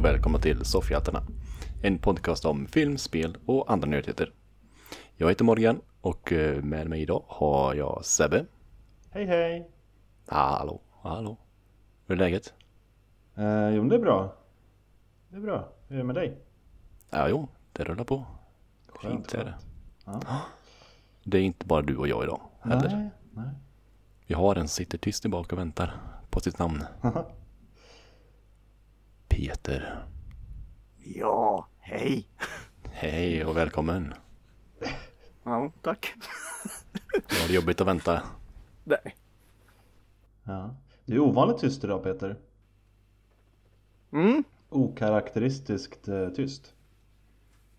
Och välkomna till Soffhjältarna. En podcast om film, spel och andra nördheter. Jag heter Morgan och eh, med mig idag har jag Sebbe. Hej hej! Hallå, hallå. Hur är läget? Eh, jo, det är bra. Det är bra. Hur är det med dig? Ja, jo, det rullar på. Skönt, Fint är det. Ja. Det är inte bara du och jag idag heller. Nej, nej. Vi har en sitter tyst tillbaka och väntar på sitt namn. Peter. Ja, hej. Hej och välkommen. Ja, tack. Var det jobbigt att vänta? Nej. Ja. Du är ovanligt tyst idag Peter. Mm. Okaraktäristiskt eh, tyst.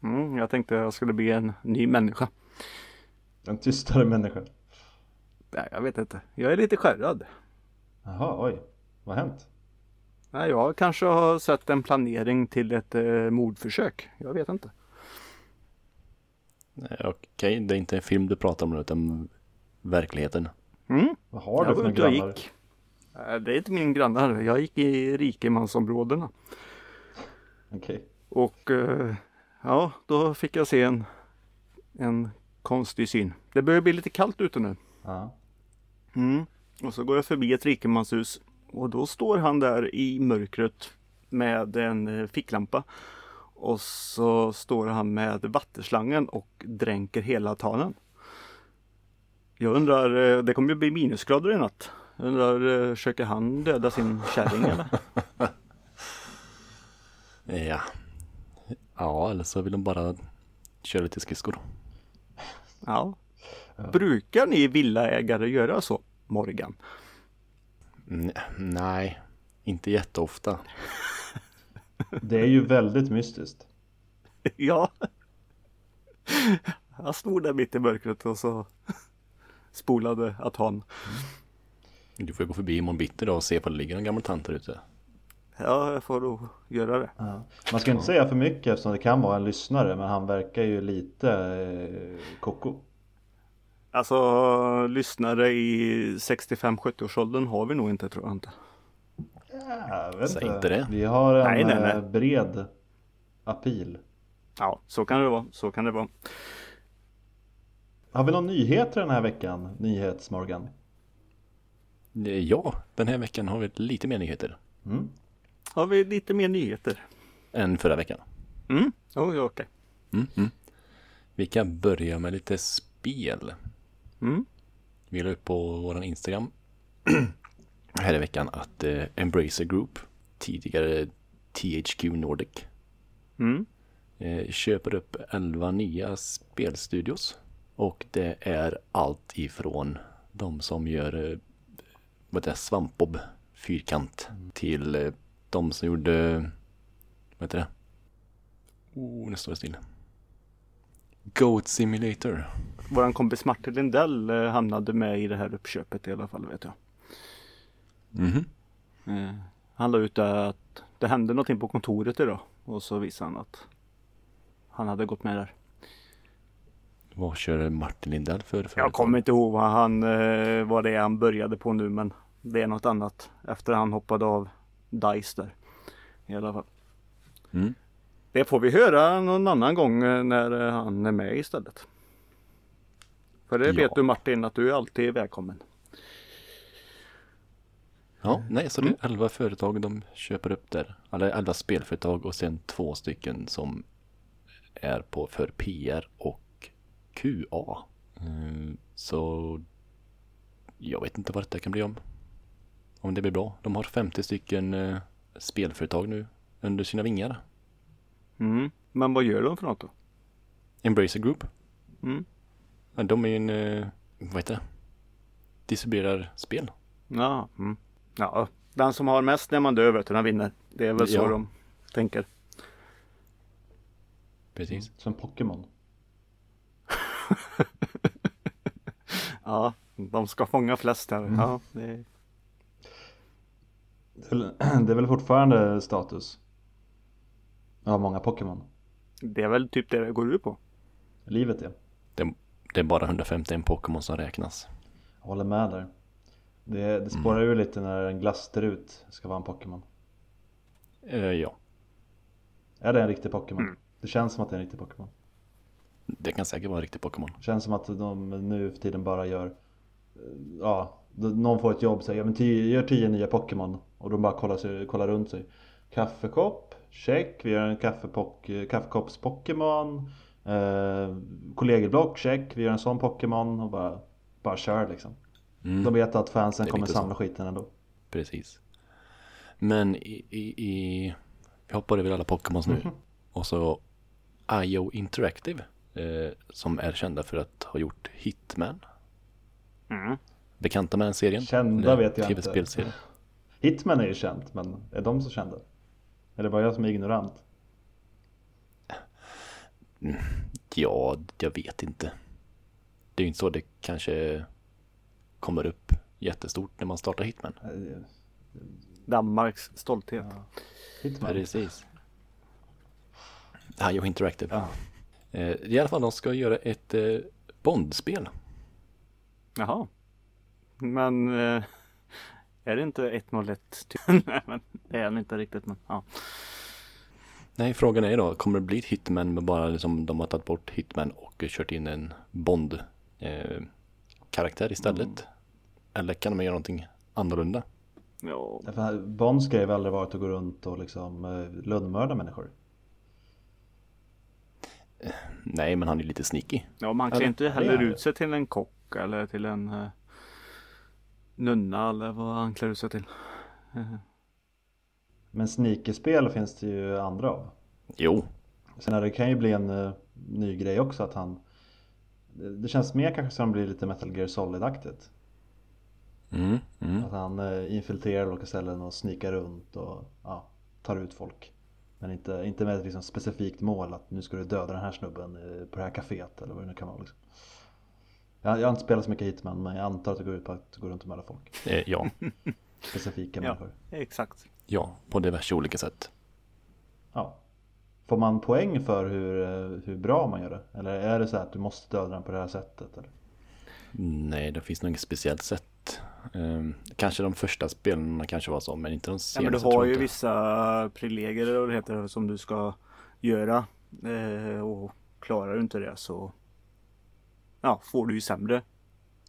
Mm, jag tänkte jag skulle bli en ny människa. En tystare människa. Nej, jag vet inte. Jag är lite skärrad. Jaha, oj. Vad har hänt? Nej, jag kanske har sett en planering till ett eh, mordförsök. Jag vet inte. Nej, Okej, det är inte en film du pratar om utan verkligheten. Mm. Vad har jag du för grannar? gick. Det är inte min grannar. Jag gick i rikemansområdena. Okej. Och eh, ja, då fick jag se en, en konstig syn. Det börjar bli lite kallt ute nu. Ja. Mm. Och så går jag förbi ett rikemanshus och då står han där i mörkret med en eh, ficklampa. Och så står han med vatterslangen och dränker hela altanen. Jag undrar, eh, det kommer ju bli minusgrader i natt. Jag undrar, eh, försöker han döda sin kärring eller? Ja. Ja, eller så vill de bara köra lite skridskor. Ja. Brukar ni villaägare göra så, Morgan? Nej, inte jätteofta. Det är ju väldigt mystiskt. Ja. Jag stod där mitt i mörkret och så spolade att han. Du får ju gå förbi imorgon bitti då och se om det ligger en gammal tant där ute. Ja, jag får nog göra det. Ja. Man ska inte säga för mycket eftersom det kan vara en lyssnare men han verkar ju lite eh, koko. Alltså lyssnare i 65-70-årsåldern har vi nog inte tror jag inte. Ja, jag vet Säg inte det. Vi har en Nej, nej, nej. eh, bred appeal. Ja, så kan det vara. Så kan det vara. Har vi någon nyheter den här veckan? Nyhetsmorgan? Eh, Ja, den här veckan har vi lite mer nyheter Mm. Har vi lite mer nyheter? än förra veckan. Mm, oh, okej. Mm, mm. Vi kan börja med lite spel. Mm. Vi la upp på våran Instagram här i veckan att eh, Embracer Group, tidigare THQ Nordic, Mm. eh, köper upp 11 nya spelstudios. Och det är allt ifrån de som gör eh, vad det, Svampbob Fyrkant till eh, de som gjorde, vad heter det? Oh, nu står det still. Goat Simulator. Våran kompis Martin Lindell eh, hamnade med i det här uppköpet i alla fall vet jag. Mhm. Eh, han la ut att det hände någonting på kontoret idag. Och så visade han att han hade gått med där. Vad kör Martin Lindell för företag? Jag kommer inte ihåg vad, han, eh, vad det är han började på nu men det är något annat. Efter han hoppade av Dice där. I alla fall. Mm. Det får vi höra någon annan gång eh, när eh, han är med istället. För det Ja. vet du Martin att du är alltid välkommen. Ja, nej, så det är 11 företag de köper upp där. Eller 11 spelföretag och sen två stycken som är på för PR och QA. Mm, Så jag vet inte vad det kan bli om. Om det blir bra. De har 50 stycken eh, spelföretag nu under sina vingar. Mm. Men vad gör de för något då? Embracer Group. Mm. Ja, De är ju en, eh, vad heter det? Distribuerar spel. Ja, mm. ja, den som har mest när man dör vet du, den vinner. Det är väl så Ja. de tänker. Precis. Som Pokémon. Ja, de ska fånga flest här. Ja, det, Det är väl- det är väl fortfarande status? Ja, många Pokémon. det är väl typ det det går ut på. Livet är. Det, det är bara 151 Pokémon som räknas. Jag håller med där. Det, det spårar ju lite när en glasstrut ska vara en Pokémon. Eh, ja. Är det en riktig Pokémon? Mm. Det känns som att det är en riktig Pokémon. Det kan säkert vara en riktig Pokémon. Det känns som att de nu för tiden bara gör eh, Ja, någon får ett jobb och säger ja, men tio, gör tio nya Pokémon och de bara kollar, sig, kollar runt sig. Kaffekopp, check. Vi gör en kaffepock, kaffekopps-Pokémon. Eh, kollegieblock, check. Vi gör en sån Pokémon och bara, bara kör liksom. Mm. De vet att fansen kommer lite så. samla skiten ändå. Precis. Men i, i, i vi hoppar över alla Pokémons nu. Och så IO Interactive. Eh, som är kända för att ha gjort Hitman. Mm. Bekanta med den serien? Kända vet jag inte. Hitman är ju känt, men är de så kända? Är det bara jag som är ignorant? Ja, jag vet inte. Det är ju inte så det kanske kommer upp jättestort när man startar Hitman. Danmarks stolthet. Hitman? Precis. IO Interactive. Ja. Eh, I alla fall, de ska göra ett eh, Bondspel. Jaha. Men eh, är det inte 101? Typ? Nej men det är den inte riktigt men ja. Nej, frågan är då, kommer det bli ett Hitman med bara liksom de har tagit bort Hitman och kört in en Bond eh, karaktär istället? Mm. Eller kan de göra någonting annorlunda? ja. Därför Bonds grej har aldrig varit att gå runt och liksom eh, lönnmörda människor. Nej, men han är lite sneaky. Ja man klär inte heller ut sig till en kock eller till en eh, nunna eller vad han klär ut sig till. Men sneakerspel finns det ju andra av. Jo, Sen det kan ju bli en eh, ny grej också att han det- känns mer kanske som det blir lite Metal Gear Solid-aktigt. mm, mm. Att han eh, infiltrerar olika ställen och snikar runt och ja, tar ut folk. Men inte, inte med ett liksom specifikt mål att nu ska du döda den här snubben eh, på det här kaféet eller vad det nu kan vara. Liksom. Jag, jag har inte spelat så mycket Hitman men jag antar att det går ut på att gå runt och mörda folk. Eh, ja, Specifika Ja. människor. Exakt. ja, på diverse olika sätt. Ja. Får man poäng för hur, eh, hur bra man gör det? Eller är det så här att du måste döda den på det här sättet? Eller? Nej, det finns nog inget speciellt sätt. Ehm, kanske de första spelarna kanske var så, men inte de Ja, senaste. men du har ju inte. vissa privilegier eller vad det heter som du ska göra. Eh, och klarar du inte det så ja, får du ju sämre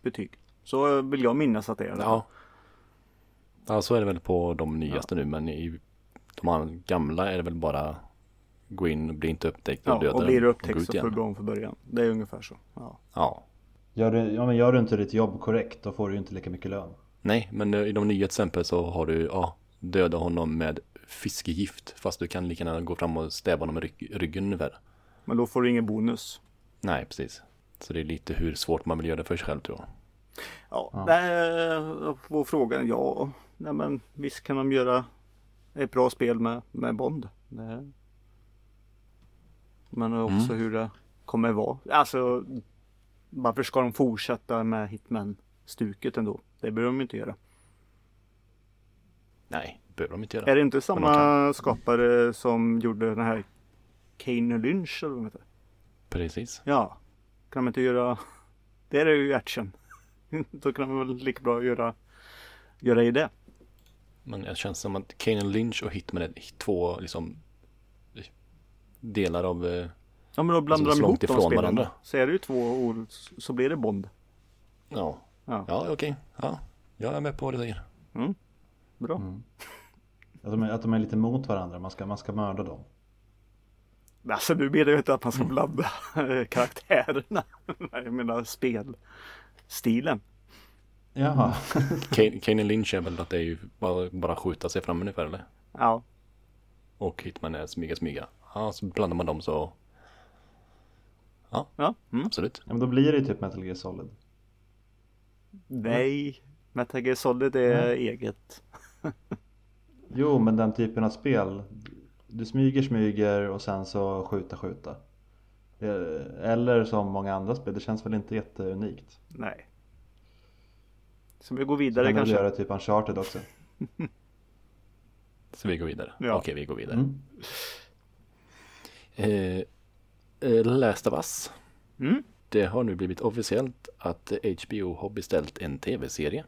betyg. Så vill jag minnas att det är. Ja. ja, så är det väl på de nyaste nu, men i de här gamla är det väl bara gå in, bli inte upptäckt och Ja, döda och blir du upptäckt så får du gå om för början. Det är ungefär så. Ja. Ja, Gör du, ja, men gör du inte ditt jobb korrekt då får du ju inte lika mycket lön. nej, men eh, i de nya till exempel så har du, ja, döda honom med fiskegift, fast du kan lika gärna gå fram och stäva honom i rygg, ryggen ungefär. Men då får du ingen bonus. Nej, precis. Så det är lite hur svårt man vill göra det för sig själv tror jag. Ja, Ja. Nej, på frågan ja. Nej, men visst kan de göra ett bra spel med, med Bond. Det... Men också hur det kommer vara. Alltså varför ska de fortsätta med Hitman-stuket ändå? Det behöver de inte göra. Nej, det behöver de inte göra. Är det inte samma skapare som gjorde den här Kane Lynch eller vad de heter? Precis. Ja, kan de inte göra Det är ju action. Då kan de väl lika bra göra Göra i det. Men det känns som att Kane Lynch och Hitman är två liksom delar av eh, Ja men då blandar Alltså, de ihop de spelen. varandra. Så är det ju två ord så blir det Bond. Ja, Ja, ja okej. Ja, jag är med på vad du säger. bra. Mm. Att de, är, att de är lite mot varandra, man ska, man ska mörda dem. Alltså du menar ju inte att man ska blanda karaktärerna. Jag menar spelstilen. Jaha. Kane, Kane Lynch är väl att det är ju bara, bara skjuta sig fram ungefär eller? Ja, Och Hitman är smyga smyga. Ja, så blandar man dem så ja. Mm. absolut. ja, men då blir det ju typ Metal Gear Solid. Nej, Metal Gear Solid är Nej. eget. Jo, men den typen av spel. Du smyger, smyger och sen så skjuta, skjuta. Eh, Eller som många andra spel, det känns väl inte jätteunikt. Nej. Så vi går Så vidare kan du kanske. göra typ Uncharted också. Så vi går vidare. Ja. Okej, vi går vidare. Mm. Eh, eh, Last of Us. Mm. Det har nu blivit officiellt att HBO har beställt en tv-serie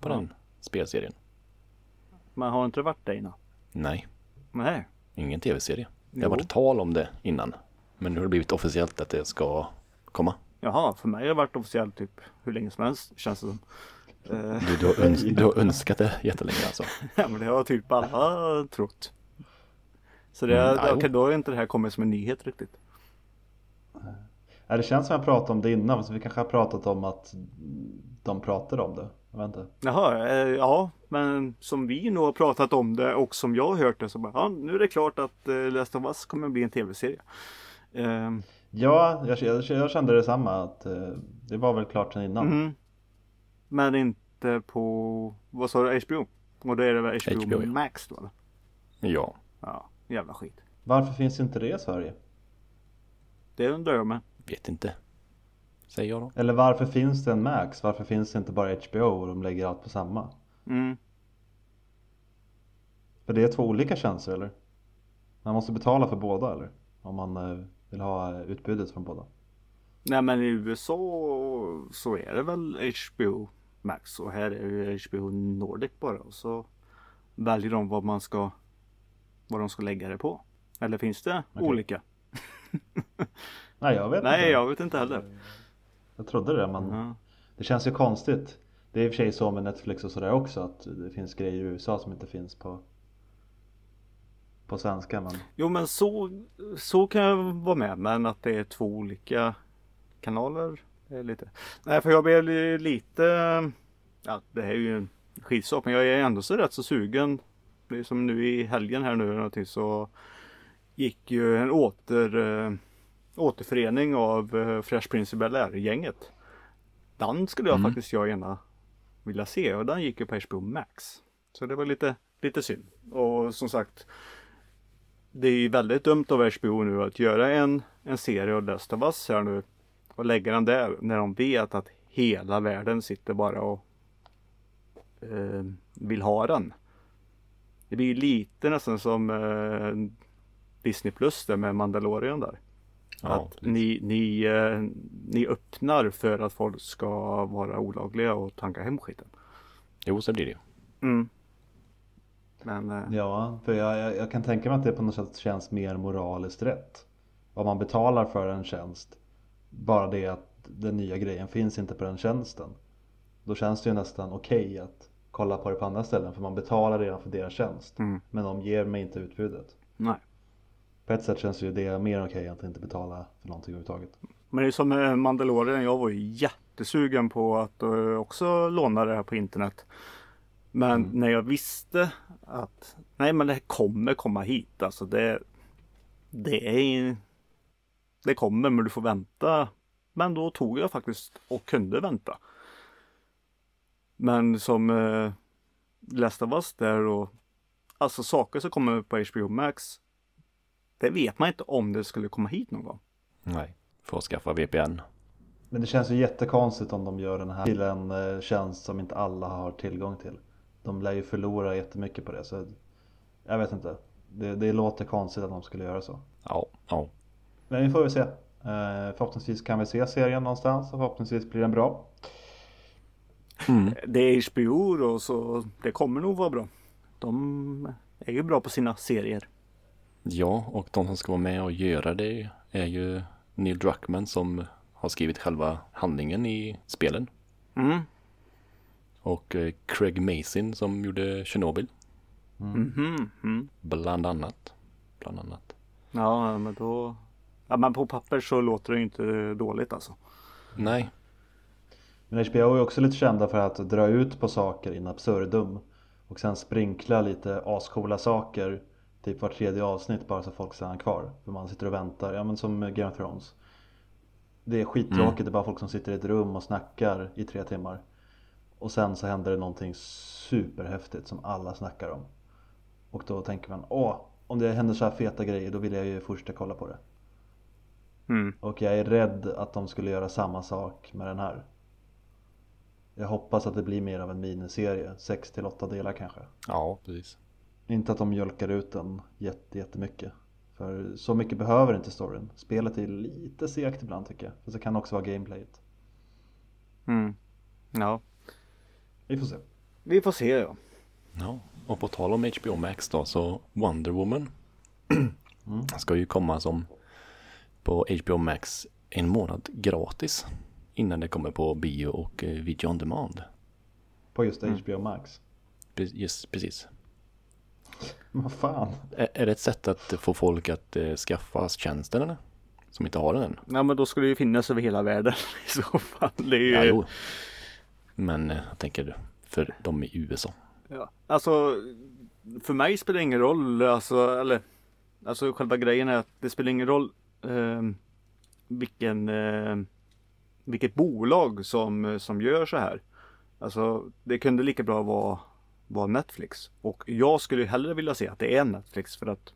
på Ja. den spelserien. Men har inte det varit det innan? Nej, Nej. Ingen tv-serie. Det har varit tal om det innan. Men nu har det blivit officiellt att det ska komma. Jaha, för mig har det varit officiellt typ hur länge som helst känns det som. Eh, Du, du, har, öns du har önskat det jättelänge alltså. ja, men det har typ alla trott. Så det, Mm, okej, jo. då har inte det här kommit som en nyhet riktigt. Ja, det känns som jag pratade om det innan, så vi kanske har pratat om att de pratade om det. Jag vet inte. Jaha, eh, ja, men som vi nog har pratat om det och som jag har hört det så bara, ja, nu är det klart att eh, Last of Us kommer bli en tv-serie. Eh, Ja, jag, jag, jag kände detsamma att eh, det var väl klart sedan innan. mhm. Men inte på, vad sa du, HBO? Och då är det väl HBO, HBO. Max då eller? Ja, Ja, jävla skit. Varför finns inte det i Sverige? Det undrar jag med. vet inte. Säger jag då. Eller varför finns det en Max? Varför finns det inte bara HBO och de lägger allt på samma? Mm. För det är två olika tjänster eller? Man måste betala för båda eller? Om man eh, vill ha utbudet från båda. Nej men i USA så är det väl HBO Max och här är det HBO Nordic bara och så väljer de vad man ska vad de ska lägga det på. Eller finns det Okej. olika? Nej jag vet Nej inte. jag vet inte heller. Jag trodde det men Ja. det känns ju konstigt. Det är i och för sig så med Netflix och sådär också att det finns grejer i USA som inte finns på på svenska men Jo men så, så kan jag vara med men att det är två olika kanaler. Är lite. Nej för jag blev li- lite Ja det här är ju en skitsak men jag är ändå så rätt så sugen. Det är som nu i helgen här nu eller någonting så gick ju en åter, återförening av eh, Fresh Prince of gänget. Den skulle jag Mm. faktiskt jag gärna vilja se och den gick ju på HBO Max. Så det var lite, lite synd. Och som sagt det är ju väldigt dumt av HBO nu att göra en, en serie av Last of Us här nu och lägga den där när de vet att hela världen sitter bara och eh, vill ha den. Det blir ju lite nästan som eh, Disney Plus där med Mandalorian där. Ja, att ni, ni, eh, ni öppnar för att folk ska vara olagliga och tanka hem skiten. Jo, så blir det ju. Mm. Men eh, Ja, för jag, jag, jag kan tänka mig att det på något sätt känns mer moraliskt rätt. Om man betalar för en tjänst. Bara det att den nya grejen finns inte på den tjänsten. Då känns det ju nästan okej att kolla på det på andra ställen. För man betalar redan för deras tjänst. Mm. Men de ger mig inte utbudet. nej. På ett sätt känns ju det mer okej att inte betala för någonting överhuvudtaget. Men det är som med Mandalorian. Jag var ju jättesugen på att eh, också låna det här på internet. Men när jag visste att nej men det här kommer komma hit. Alltså det, det är Det kommer men du får vänta. Men då tog jag faktiskt och kunde vänta. Men som eh, Last of Us där och alltså saker som kommer på HBO Max. Det vet man inte om det skulle komma hit någon gång. Nej, får skaffa VPN. Men det känns ju jättekonstigt om de gör den här till en eh, tjänst som inte alla har tillgång till. De lär ju förlora jättemycket på det. Så jag vet inte. Det, det låter konstigt att de skulle göra så. Ja, ja. Men vi får väl se. Eh, Förhoppningsvis kan vi se serien någonstans och förhoppningsvis blir den bra. Mm. Det är HBO då så det kommer nog vara bra. De är ju bra på sina serier. Ja, och de som ska vara med och göra det är ju Neil Druckmann som har skrivit själva handlingen i spelen. Mm. Och eh, Craig Mason som gjorde Chernobyl. Mhm. Mm. Bland annat. Bland annat. Ja men då Ja men på papper så låter det ju inte dåligt alltså. Nej, Men HBO är också lite kända för att dra ut på saker in absurdum. Och sen sprinkla lite ascoola saker. Typ var tredje avsnitt bara så folk stannar kvar. För man sitter och väntar. Ja men som Game of Thrones. Det är skittråkigt. Det är bara folk som sitter i ett rum och snackar i tre timmar. Och sen så händer det någonting superhäftigt som alla snackar om. Och då tänker man åh, om det händer så här feta grejer då vill jag ju först kolla på det. Mm. Och jag är rädd att de skulle göra samma sak med den här. Jag hoppas att det blir mer av en miniserie, 6 till 8 delar kanske. ja precis. Inte att de mjölkar ut den jätte, jättemycket. För så mycket behöver inte storyn. Spelet är lite segt ibland tycker jag. Fast det kan också vara gameplayet. Mm. Ja. Vi får se. Vi får se ja. Ja, och på tal om HBO Max då så Wonder Woman ska ju komma som på HBO Max en månad gratis innan det kommer på bio och eh, video on demand. På just HBO Max. Pre- Just precis. Vad fan. Är, är det ett sätt att få folk att eh, skaffa tjänsten eller? Som inte har den än? Ja men då skulle det ju finnas över hela världen i så fall. Det är ju, Ja, jo. Men eh, jag tänker för de i USA. Ja, alltså för mig spelar det ingen roll, alltså, eller, alltså själva grejen är att det spelar ingen roll eh, vilken, eh, vilket bolag som, som gör så här. Alltså det kunde lika bra vara, vara Netflix. Och jag skulle hellre vilja se att det är Netflix för att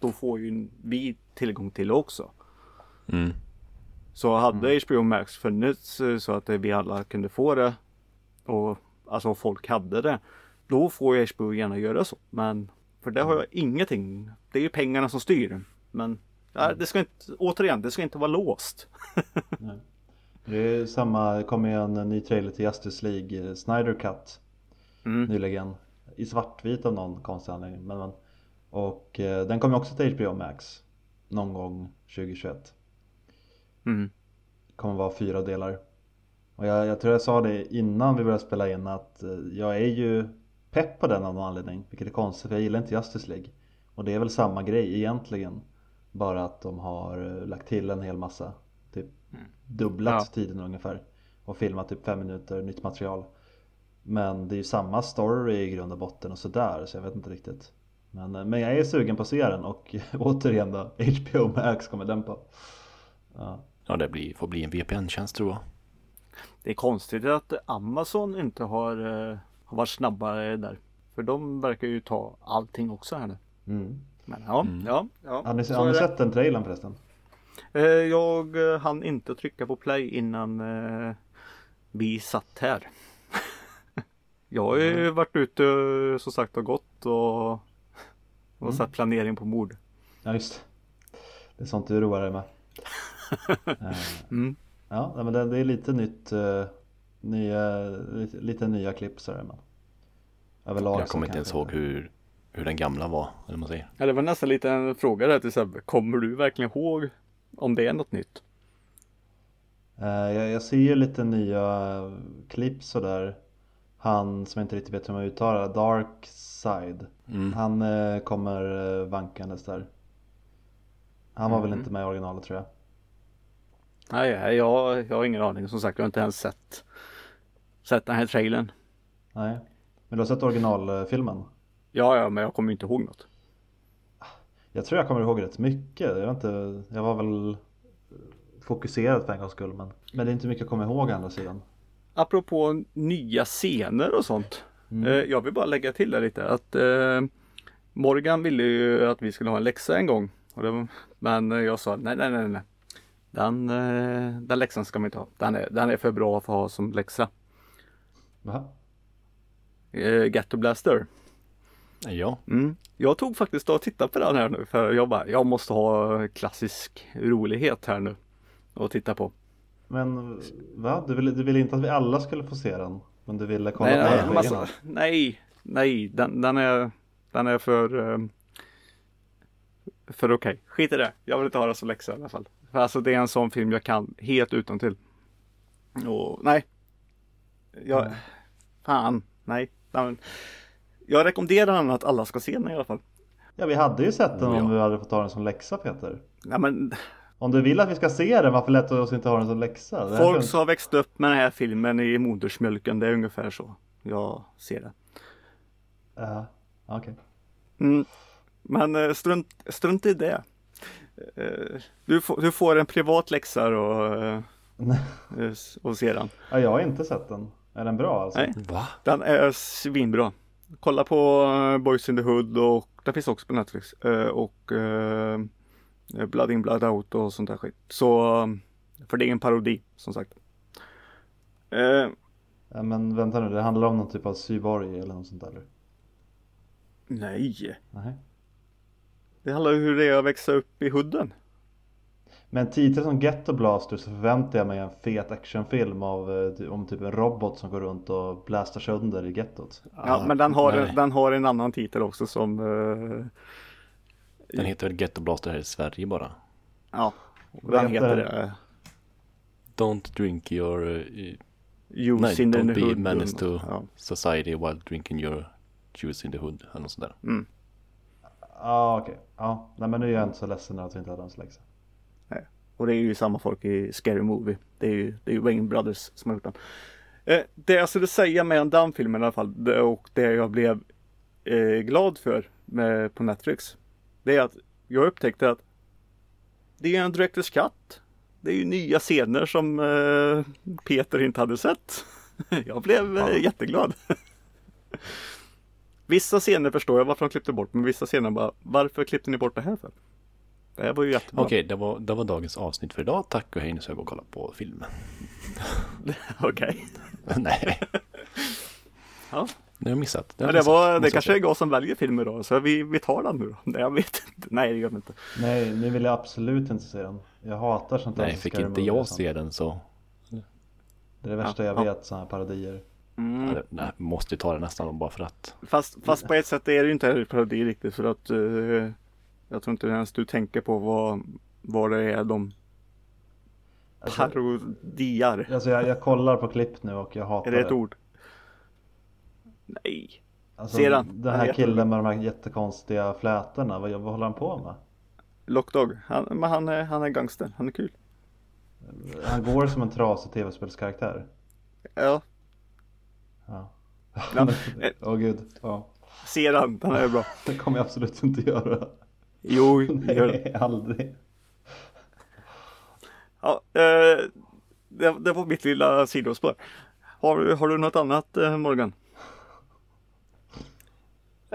då får ju vi tillgång till det också. Mm. Så hade HBO Max funnits eh, så att vi alla kunde få det och alltså folk hade det. Då får ju HBO gärna göra så. Men för det har jag ingenting. Det är ju pengarna som styr. Men ja, det ska inte, återigen, det ska inte vara låst. Det är samma, det kom ju en ny trailer till Justice League, eh, Snyder Cut Mm. nyligen. I svartvit av någon konstig anledning. Men, men, och eh, den kommer också till HBO Max någon gång 2021. Mm. kommer vara fyra delar. Och jag, jag tror jag sa det innan vi började spela in att eh, jag är ju pepp på den av någon anledning. Vilket är konstigt för jag gillar inte Justice League. Och det är väl samma grej egentligen. Bara att de har eh, lagt till en hel massa. Typ dubblat Ja. tiden ungefär. Och filmat typ fem minuter nytt material. Men det är ju samma story i grund och botten och sådär så jag vet inte riktigt. Men, eh, men jag är sugen på att se den och återigen då HBO Max kommer den på. Ja. Ja, det blir, får bli en VPN-tjänst tror jag. Det är konstigt att Amazon inte har, eh, har varit snabbare där. För de verkar ju ta allting också här nu. Mm. Men ja, ja, ja. Har ni, så har ni sett den trailern förresten? Eh, Jag hann inte trycka på play innan vi satt här. Jag har ju varit ute eh, som sagt och gått och, och satt planering på mord. Ja just det är sånt du roar dig med. Eh, Mm. Ja men det, det är lite nytt eh, nya, lite, lite nya klipp sådär men Överlag Jag så kommer inte ens ihåg hur, hur den gamla var. Eller vad man säger. Ja, det var nästan lite en fråga där till Sebbe. Kommer du verkligen ihåg om det är något nytt? Jag, jag ser ju lite nya klipp sådär Han som jag inte riktigt vet hur man uttalar Dark Side Mm. Han eh, kommer eh, vankandes där Han var väl Mhm. inte med i originalet tror jag Nej, jag, jag har ingen aning. Som sagt, jag har inte ens sett, sett den här trailern. Nej Men du har sett originalfilmen? Ja, ja, men jag kommer inte ihåg något. Jag tror jag kommer ihåg rätt mycket. Jag, vet inte, jag var väl fokuserad för en gångs skull. Men, men det är inte mycket att komma ihåg andra sidan. Apropå nya scener och sånt. Mm. Eh, jag vill bara lägga till det lite att eh, Morgan ville ju att vi skulle ha en läxa en gång. Men jag sa nej, nej, nej, nej. Den, eh, den läxan ska man inte ha. Den är, den är för bra för att ha som läxa. Va? Ghetto Blaster. Ja, Mm. Jag tog faktiskt och tittade på den här nu för jag bara, jag måste ha klassisk rolighet här nu. Och titta på. Men va? Du ville, du ville inte att vi alla skulle få se den? Men du ville kolla Nej, på nej, den hand? nej, nej, den, den är, den är för, eh, för okej. Skit i det. Jag vill inte ha det som läxa i alla fall. För alltså det är en sån film jag kan helt utan till. Och nej. Jag, Mm. fan, nej. Den, jag rekommenderar den att alla ska se den i alla fall. Ja vi hade ju sett den Oh, om ja. vi hade fått ha den som läxa Peter. Nej, men Om du vill att vi ska se den, varför lät du oss inte ha den som läxa? Det folk som har växt upp med den här filmen i modersmjölken, det är ungefär så jag ser det. Ja, okej. Mm. Men eh, strunt, strunt i det. Eh, Du får, du får en privat läxa och, eh, och se den. Ja, jag har inte sett den. Är den bra alltså? Nej. va? Den är svinbra. Kolla på Boys in the Hood och den finns också på Netflix. Och Blood in Blood out och sånt där skit. Så, eh, för det är en parodi som sagt. Eh, Ja, men vänta nu, det handlar om någon typ av syborg eller något sånt där? eller? nej, Nej. det handlar om hur det är att växa upp i hooden. Men titlar som Ghetto Blaster så förväntar jag mig en fet actionfilm av, eh, om typ en robot som går runt och blastar sönder i gettot. Ja, men den har, nej. den har en annan titel också som eh, Den heter väl Ghetto Blaster här i Sverige bara. Ja, Vad den heter eh, Don't drink your... Uh, Juice nej, in the don't be hood. menace to Ja. society while drinking your juice in the hood. Eller något sånt där. Mm. Ja okej. Ja. Nej men nu är jag inte så ledsen att vi inte hade så läxa. Och det är ju samma folk i Scary Movie. Det är ju, det är ju Wayne Brothers som har gjort den. Eh, det jag skulle säga med den filmen i alla fall det, och det jag blev eh, glad för med, på Netflix. Det är att jag upptäckte att det är en Directors Cut. Det är ju nya scener som eh, Peter inte hade sett. Jag blev eh, jätteglad. Vissa scener förstår jag varför de klippte bort, men vissa scener bara, varför klippte ni bort det här för? Det här var ju jättebra. Okej, det, var, det var dagens avsnitt för idag. Tack och hej, nu ska jag gå och kolla på filmen. Okej. Nej, Ja. Det har jag missat. har Men jag det, var, det kanske är jag jag som väljer film idag, så vi, vi tar den nu då. Nej, jag vet inte. Nej, det gör vi inte. Nej nu vill jag absolut inte se den. Jag hatar sånt säga. där Nej, fick inte jag se den så Det är det värsta jag Ja. vet, sådana här parodier. Mm. ja, det- nej, måste ju ta det nästan bara för att. Fast, fast på ett sätt är det ju inte en parodi riktigt för att eh, jag tror inte ens du tänker på vad, vad det är de Alltså, parodiar. alltså jag, jag kollar på klipp nu och jag hatar Är det ett ord? Nej. Alltså, Ser han? Den här är killen med de här jättekonstiga flätorna, vad, vad håller han på med? Lockdog. Han, men han är, han är gangster. Han är kul. Han går som en trasig tv-spelskaraktär. Ja. Ja. Ja. Åh gud. Ja. Ser han. Han är bra. Det kommer jag absolut inte göra. Jo, gör det. Nej, aldrig. Ja, eh, det, det var mitt lilla sidospår. Har, har du något annat eh, Morgan?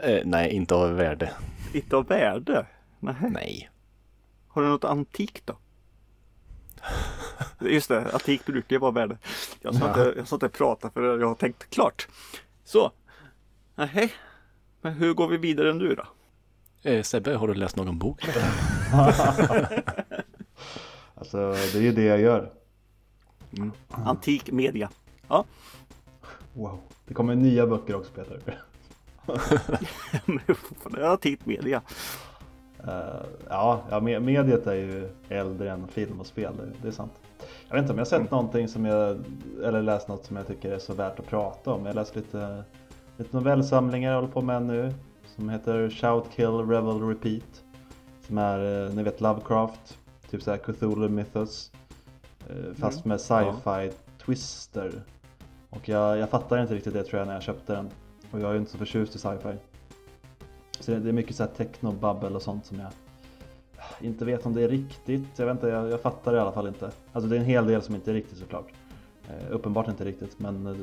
Eh, nej, inte av värde. Inte av värde? Nej. Nej. Har du något antikt då? Just det, antikt brukar ju vara värde. Jag sa inte, jag inte prata för jag har tänkt klart. Så. Nej. Men hur går vi vidare nu då? Eh, Sebbe, har du läst någon bok? Alltså det är ju det jag gör. Antik media. Ja, Wow. Det kommer nya böcker också Peter. men det antikt media. Eh, ja, ja, me- mediet är ju äldre än film och spel, det, är sant. Jag vet inte om jag har sett någonting som jag, eller läst något som jag tycker är så värt att prata om. Jag läst lite, lite novellsamlingar jag håller på med nu. Som heter Shout Kill Revel Repeat. Som är, eh, ni vet Lovecraft, typ såhär Cthulhu Mythos. eh, Fast med sci-fi twister. Och jag, jag fattar inte riktigt det tror jag när jag köpte den. Och jag är ju inte så förtjust i sci-fi. Så det, det är mycket så här techno-babbel och sånt som jag inte vet om det är riktigt. Jag vet inte, jag, jag fattar det i alla fall inte. Alltså det är en hel del som inte är riktigt såklart. Eh, uppenbart inte riktigt men eh,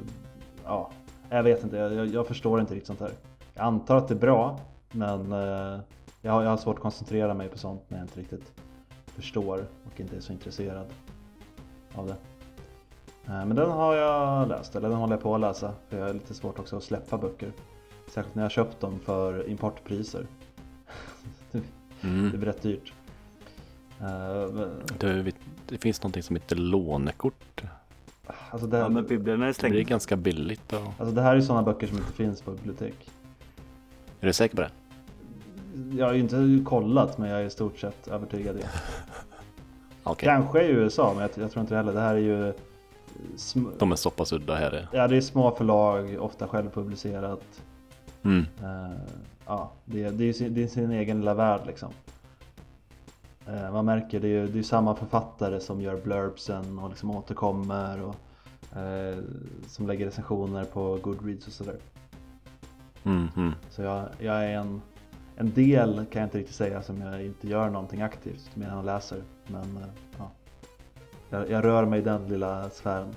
ja, jag vet inte. Jag, jag, jag förstår inte riktigt sånt här. Jag antar att det är bra men eh, jag, har, jag har svårt att koncentrera mig på sånt när jag inte riktigt förstår och inte är så intresserad av det. Eh, Men den har jag läst, eller den håller jag på att läsa. För jag har lite svårt också att släppa böcker. Särskilt när jag köpt dem för importpriser. Det Mm. blir rätt dyrt. Eh, men, Det, det finns någonting som heter lånekort. Alltså det, Ja, men är Det är ganska billigt. Och... alltså det här är sådana böcker som inte finns på bibliotek. Är du säker på det? Jag har ju inte kollat men jag är i stort sett övertygad. i det. Okej, Kanske i USA men jag, jag tror inte det heller. Det här är ju sm- de är så pass udda här. ja, det är små förlag, ofta självpublicerat. Mm. Eh, ja, det, är- det, är det är sin egen lilla värld liksom. Eh, man märker det är ju det är samma författare som gör blurbsen och liksom återkommer och eh, som lägger recensioner på Goodreads och sådär. Mm, mm. Så jag, jag är en, en del kan jag inte riktigt säga som jag inte gör någonting aktivt medan jag läser. Men ja, jag, jag rör mig i den lilla sfären.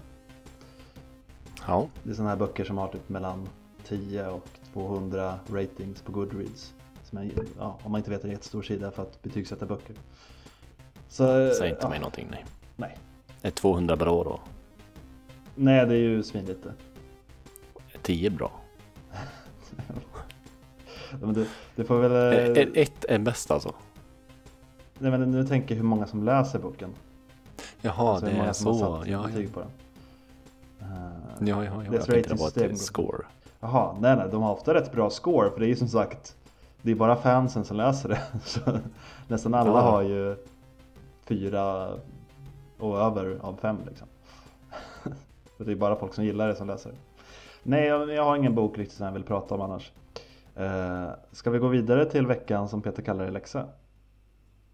Ja, Det är sådana här böcker som har typ mellan 10 och 200 ratings på Goodreads. Som är, ja, om man inte vet en jättestor sida för att betygsätta böcker. Så, säg inte ja, mig någonting. Nej. Nej. Är 200 bra då? Nej, det är ju svinlite. Är 10 bra? Men det, det får väl... Är, eh, är ett är bäst alltså? Nej, men nu tänker jag hur många som läser boken. Jaha, Alltså hur det många är så. Ja, ja, betyg på den. Eh, ja, ja, ja. Deras Jag tänkte det var ett score. Jaha, nej nej, de har ofta rätt bra score för det är ju som sagt det är bara fansen som läser det. Så nästan alla Ja. har ju fyra och över av fem liksom. Så det är bara folk som gillar det som läser det. Nej, jag, jag har ingen bok riktigt som jag vill prata om annars. Eh, ska vi gå vidare till veckan som Peter kallar det läxa?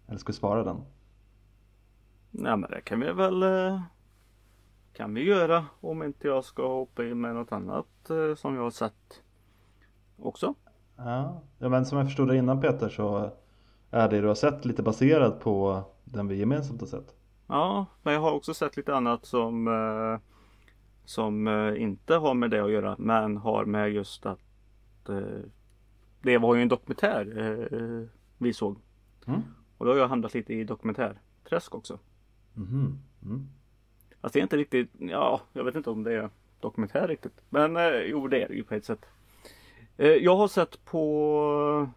Eller ska vi spara den? Nej men det kan vi väl eh, kan vi göra om inte jag ska hoppa in med något annat eh, som jag har sett också. Ja, men som jag förstod det innan Peter så är det du har sett lite baserat på den vi gemensamt har sett. Ja, men jag har också sett lite annat som eh, som inte har med det att göra men har med just att det var ju en dokumentär vi såg. Mm. Och då har jag hamnat lite i dokumentärträsk också. Mhm. Mm. Fast det är inte riktigt, ja, jag vet inte om det är dokumentär riktigt. Men eh, jo, det är det ju på ett sätt. Eh, jag har sett på,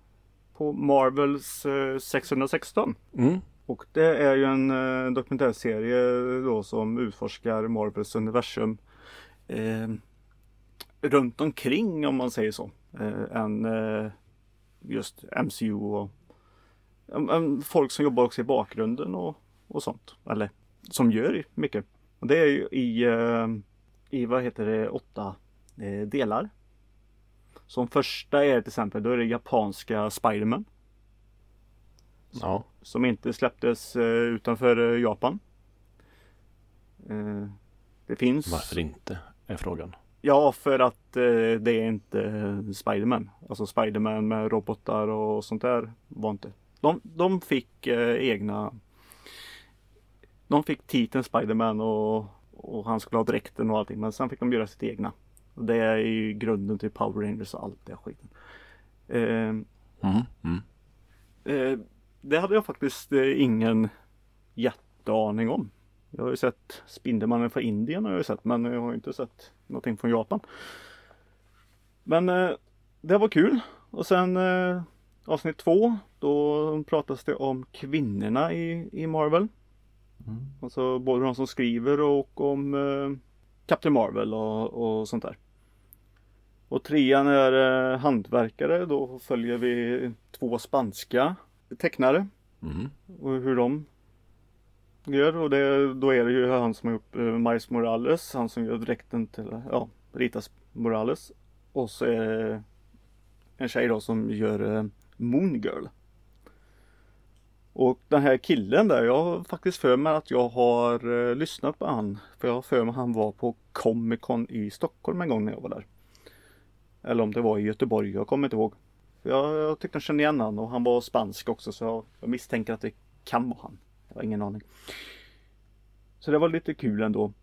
på Marvels eh, 616. Mm. Och det är ju en eh, dokumentärserie då som utforskar Marvels universum eh, runt omkring om man säger så. Eh, än eh, just MCU och folk som jobbar också i bakgrunden och, och sånt. Eller som gör mycket. Och det är ju i, eh, i vad heter det, åtta eh, delar. Som första är till exempel, då är det japanska Spiderman. Ja. Som inte släpptes eh, utanför Japan. Det finns. Varför inte? Är frågan. Ja, för att eh, det är inte Spiderman. Alltså Spiderman med robotar och sånt där var inte. De, de fick eh, egna. De fick titeln Spiderman och, och han skulle ha dräkten och allting. Men sen fick de göra sitt egna. Och det är ju grunden till Power Rangers och allt det skiten. Eh, Mm. Mm. Eh, det hade jag faktiskt eh, ingen jätteaning om. Jag har ju sett Spindelmannen från Indien har jag ju sett men jag har ju inte sett någonting från Japan. Men eh, det var kul. Och sen eh, avsnitt två då pratas det om kvinnorna i, i Marvel. Mm. Alltså både de som skriver och om eh, Captain Marvel och, och sånt där. Och trean är eh, hantverkare. Då följer vi två spanska tecknare Mm. och hur de gör. Och det, då är det ju han som har gjort eh, Miles Morales. Han som gör dräkten till, ja, Ritas Morales. Och så är det en tjej då som gör eh, Moon Girl. Och den här killen där, jag har faktiskt för mig att jag har eh, lyssnat på han. För jag har för mig att han var på Comic Con i Stockholm en gång när jag var där. Eller om det var i Göteborg, jag kommer inte ihåg. För jag, jag tyckte jag kände igen han och han var spansk också så jag, jag misstänker att det kan vara han. Jag har ingen aning. Så det var lite kul ändå.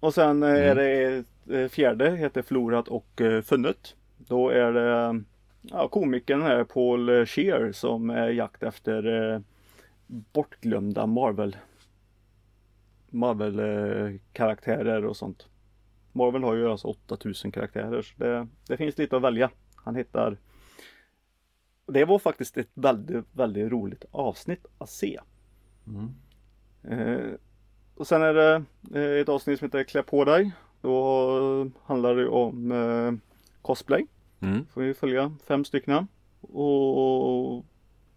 Och sen eh, är det eh, fjärde, heter Förlorat och eh, funnet. Då är det ja, komikern här Paul Scheer som är jakt efter eh, bortglömda Marvel Marvel eh, karaktärer och sånt. Marvel har ju alltså 8000 karaktärer så det, det finns lite att välja. Han hittar Det var faktiskt ett väldigt, väldigt roligt avsnitt att se. Mm. Eh, och sen är det eh, ett avsnitt som heter Klä på dig. Då handlar det om eh, cosplay. Mm. Får vi följa fem stycken. Och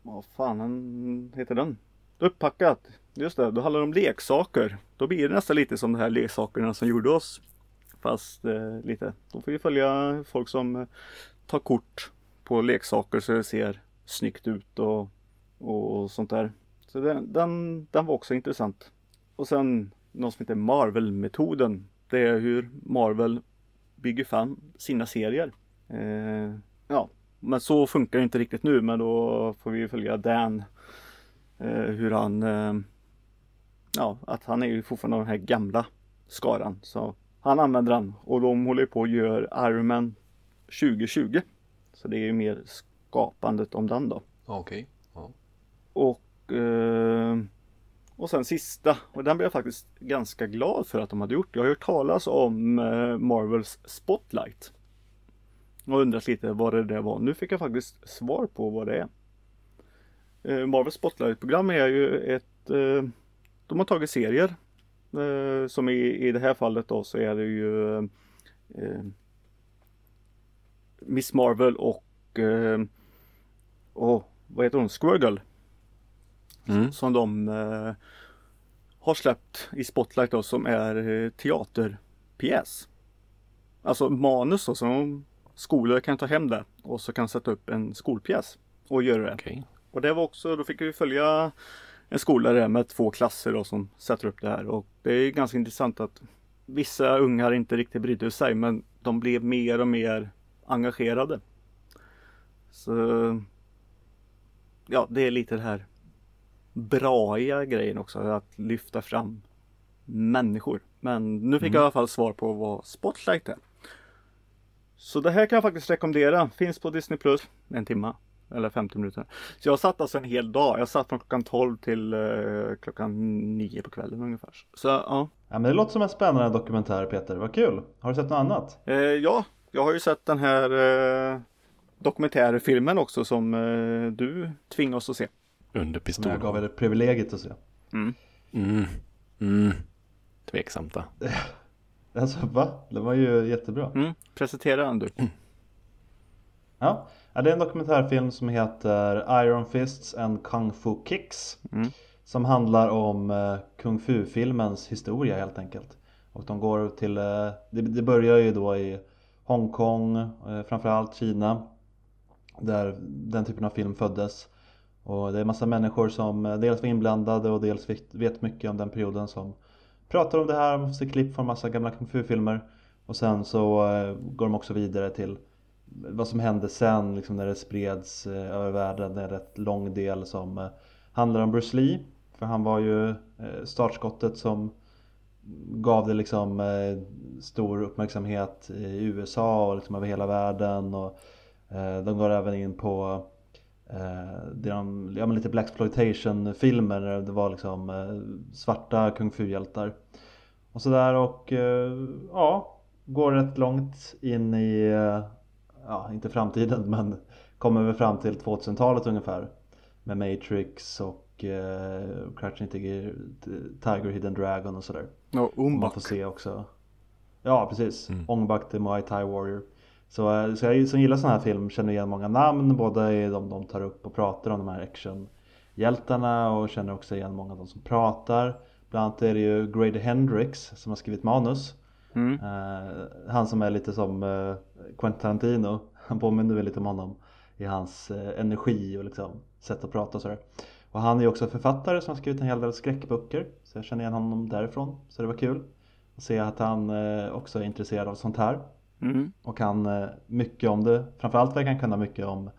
vad fan heter den? Uppackat. Just det, då handlar det om leksaker. Då blir det nästan lite som de här leksakerna som gjorde oss. Fast eh, lite. Då får vi följa folk som eh, tar kort på leksaker så det ser snyggt ut och, och sånt där. Så den, den, den var också intressant. Och sen något som heter Marvel-metoden. Det är hur Marvel bygger fram sina serier. Eh, ja, men så funkar det inte riktigt nu men då får vi följa Dan. Eh, hur han eh, Ja, att han är ju fortfarande den här gamla skaran. Så han använder den och de håller på och gör Iron Man 2020. Så det är ju mer skapandet om den då. Okej. Ja. Och, eh, och sen sista, och den blev jag faktiskt ganska glad för att de hade gjort. Jag har hört talas om eh, Marvels Spotlight. Och undrat lite vad det där var. Nu fick jag faktiskt svar på vad det är. Eh, Marvels Spotlight-program är ju ett eh, De har tagit serier. Eh, som i, i det här fallet då så är det ju eh, Miss Marvel och eh, och vad heter hon? Squirgle. Mm. Som de eh, har släppt i Spotlight då som är eh, teaterpjäs. Alltså manus då som skolor kan ta hem det och så kan sätta upp en skolpjäs och göra det. Okej. Och det var också, då fick vi följa en skola där med två klasser då som sätter upp det här och det är ganska intressant att vissa ungar inte riktigt brydde sig men de blev mer och mer engagerade. Så ja, det är lite det här braiga grejen också att lyfta fram människor. Men nu fick jag i alla fall svar på vad Spotlight är. Så det här kan jag faktiskt rekommendera. Finns på Disney Plus en timme eller 50 minuter. Så jag satt alltså en hel dag. Jag satt från klockan 12 till eh, klockan 9 på kvällen ungefär. Så ja. Ja men det låter som en spännande dokumentär Peter, vad kul! Har du sett något annat? Eh, ja, jag har ju sett den här eh, dokumentärfilmen också som eh, du tvingade oss att se. Under Som jag gav pistol. er privilegiet att se. Mm. Mm. Tveksamt då. Alltså va? Det var ju jättebra. Mm, presentera den du. Ja, det är en dokumentärfilm som heter Iron Fists and Kung Fu Kicks. Mm. Som handlar om eh, Kung Fu-filmens historia helt enkelt. Och de går till, eh, det, det börjar ju då i Hongkong, eh, framförallt Kina. Där den typen av film föddes. Och det är massa människor som dels var inblandade och dels vet, vet mycket om den perioden som pratar om det här, man får se klipp från massa gamla Kung Fu-filmer. Och sen så eh, går de också vidare till vad som hände sen liksom när det spreds eh, över världen. Det är en rätt lång del som eh, handlar om Bruce Lee. För han var ju startskottet som gav det liksom stor uppmärksamhet i USA och liksom över hela världen. Och, de går även in på det de, ja, men lite Black filmer där det var liksom eh, svarta kung fu-hjältar. Och sådär och eh, ja, går rätt långt in i, eh, ja inte framtiden men kommer väl fram till 2000-talet ungefär. Med Matrix och eh, Crouching Tiger, Tiger Hidden. Dragon och sådär. Och Och Man får se också Ja precis, Mm. Ong Bak the Muay Thai Warrior Så, så jag som gillar sån här film känner igen många namn Både i de de tar upp och pratar om de här actionhjältarna Och känner också igen många av de som pratar. Bland annat är det ju Grady Hendrix som har skrivit manus. Mm. Eh, Han som är lite som eh, Quentin Tarantino. Han påminner väl lite om honom I hans eh, energi och liksom sätt att prata och sådär. Och han är ju också författare som har skrivit en hel del skräckböcker Så jag känner igen honom därifrån. Så det var kul att se att han också är intresserad av sånt här Mm. och kan eh, mycket om det. Framförallt verkar han kunna mycket om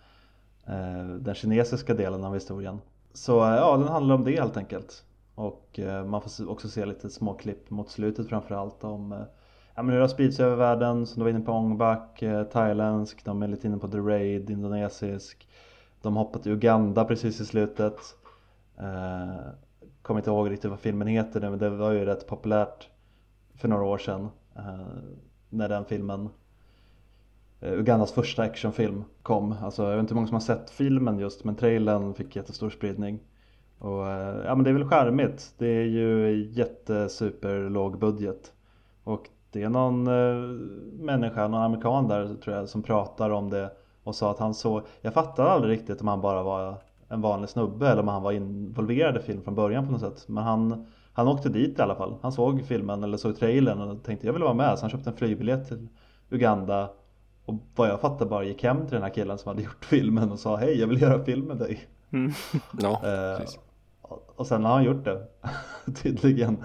eh, den kinesiska delen av historien. Så eh, ja, den handlar om det helt enkelt. Och man får också se lite små klipp mot slutet framförallt om ja, men hur det har spridits över världen. Som du var inne på Ångback, thailändsk, de är lite inne på The Raid, indonesisk. De hoppat till Uganda precis i slutet. Eh, kommer inte ihåg riktigt vad filmen heter nu men det var ju rätt populärt för några år sedan. Eh, när den filmen eh, Ugandas första actionfilm kom. Alltså jag vet inte hur många som har sett filmen just men trailern fick jättestor spridning. Och eh, ja men det är väl charmigt. Det är ju jättesuper låg budget. Och det är någon eh, människa, någon amerikan där tror jag som pratar om det och sa att han såg, jag fattade aldrig riktigt om han bara var en vanlig snubbe eller om han var involverad i film från början på något sätt. Men han, han åkte dit i alla fall. Han såg filmen eller såg trailern och tänkte jag vill vara med. Så han köpte en flygbiljett till Uganda. Och vad jag fattar bara gick hem till den här killen som hade gjort filmen och sa hej jag vill göra film med dig. Mm. Ja, Eh, och sen har han gjort det tydligen.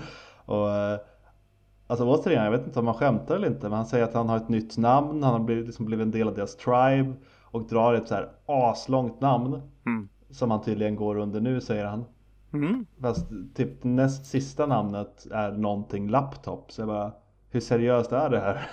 Och, eh, alltså återigen, jag vet inte om han skämtar eller inte men han säger att han har ett nytt namn, han har blivit, liksom blivit en del av deras tribe och drar ett så här aslångt namn Mm. som han tydligen går under nu säger han. Mm. Fast typ näst sista namnet är någonting laptop så jag bara hur seriöst är det här?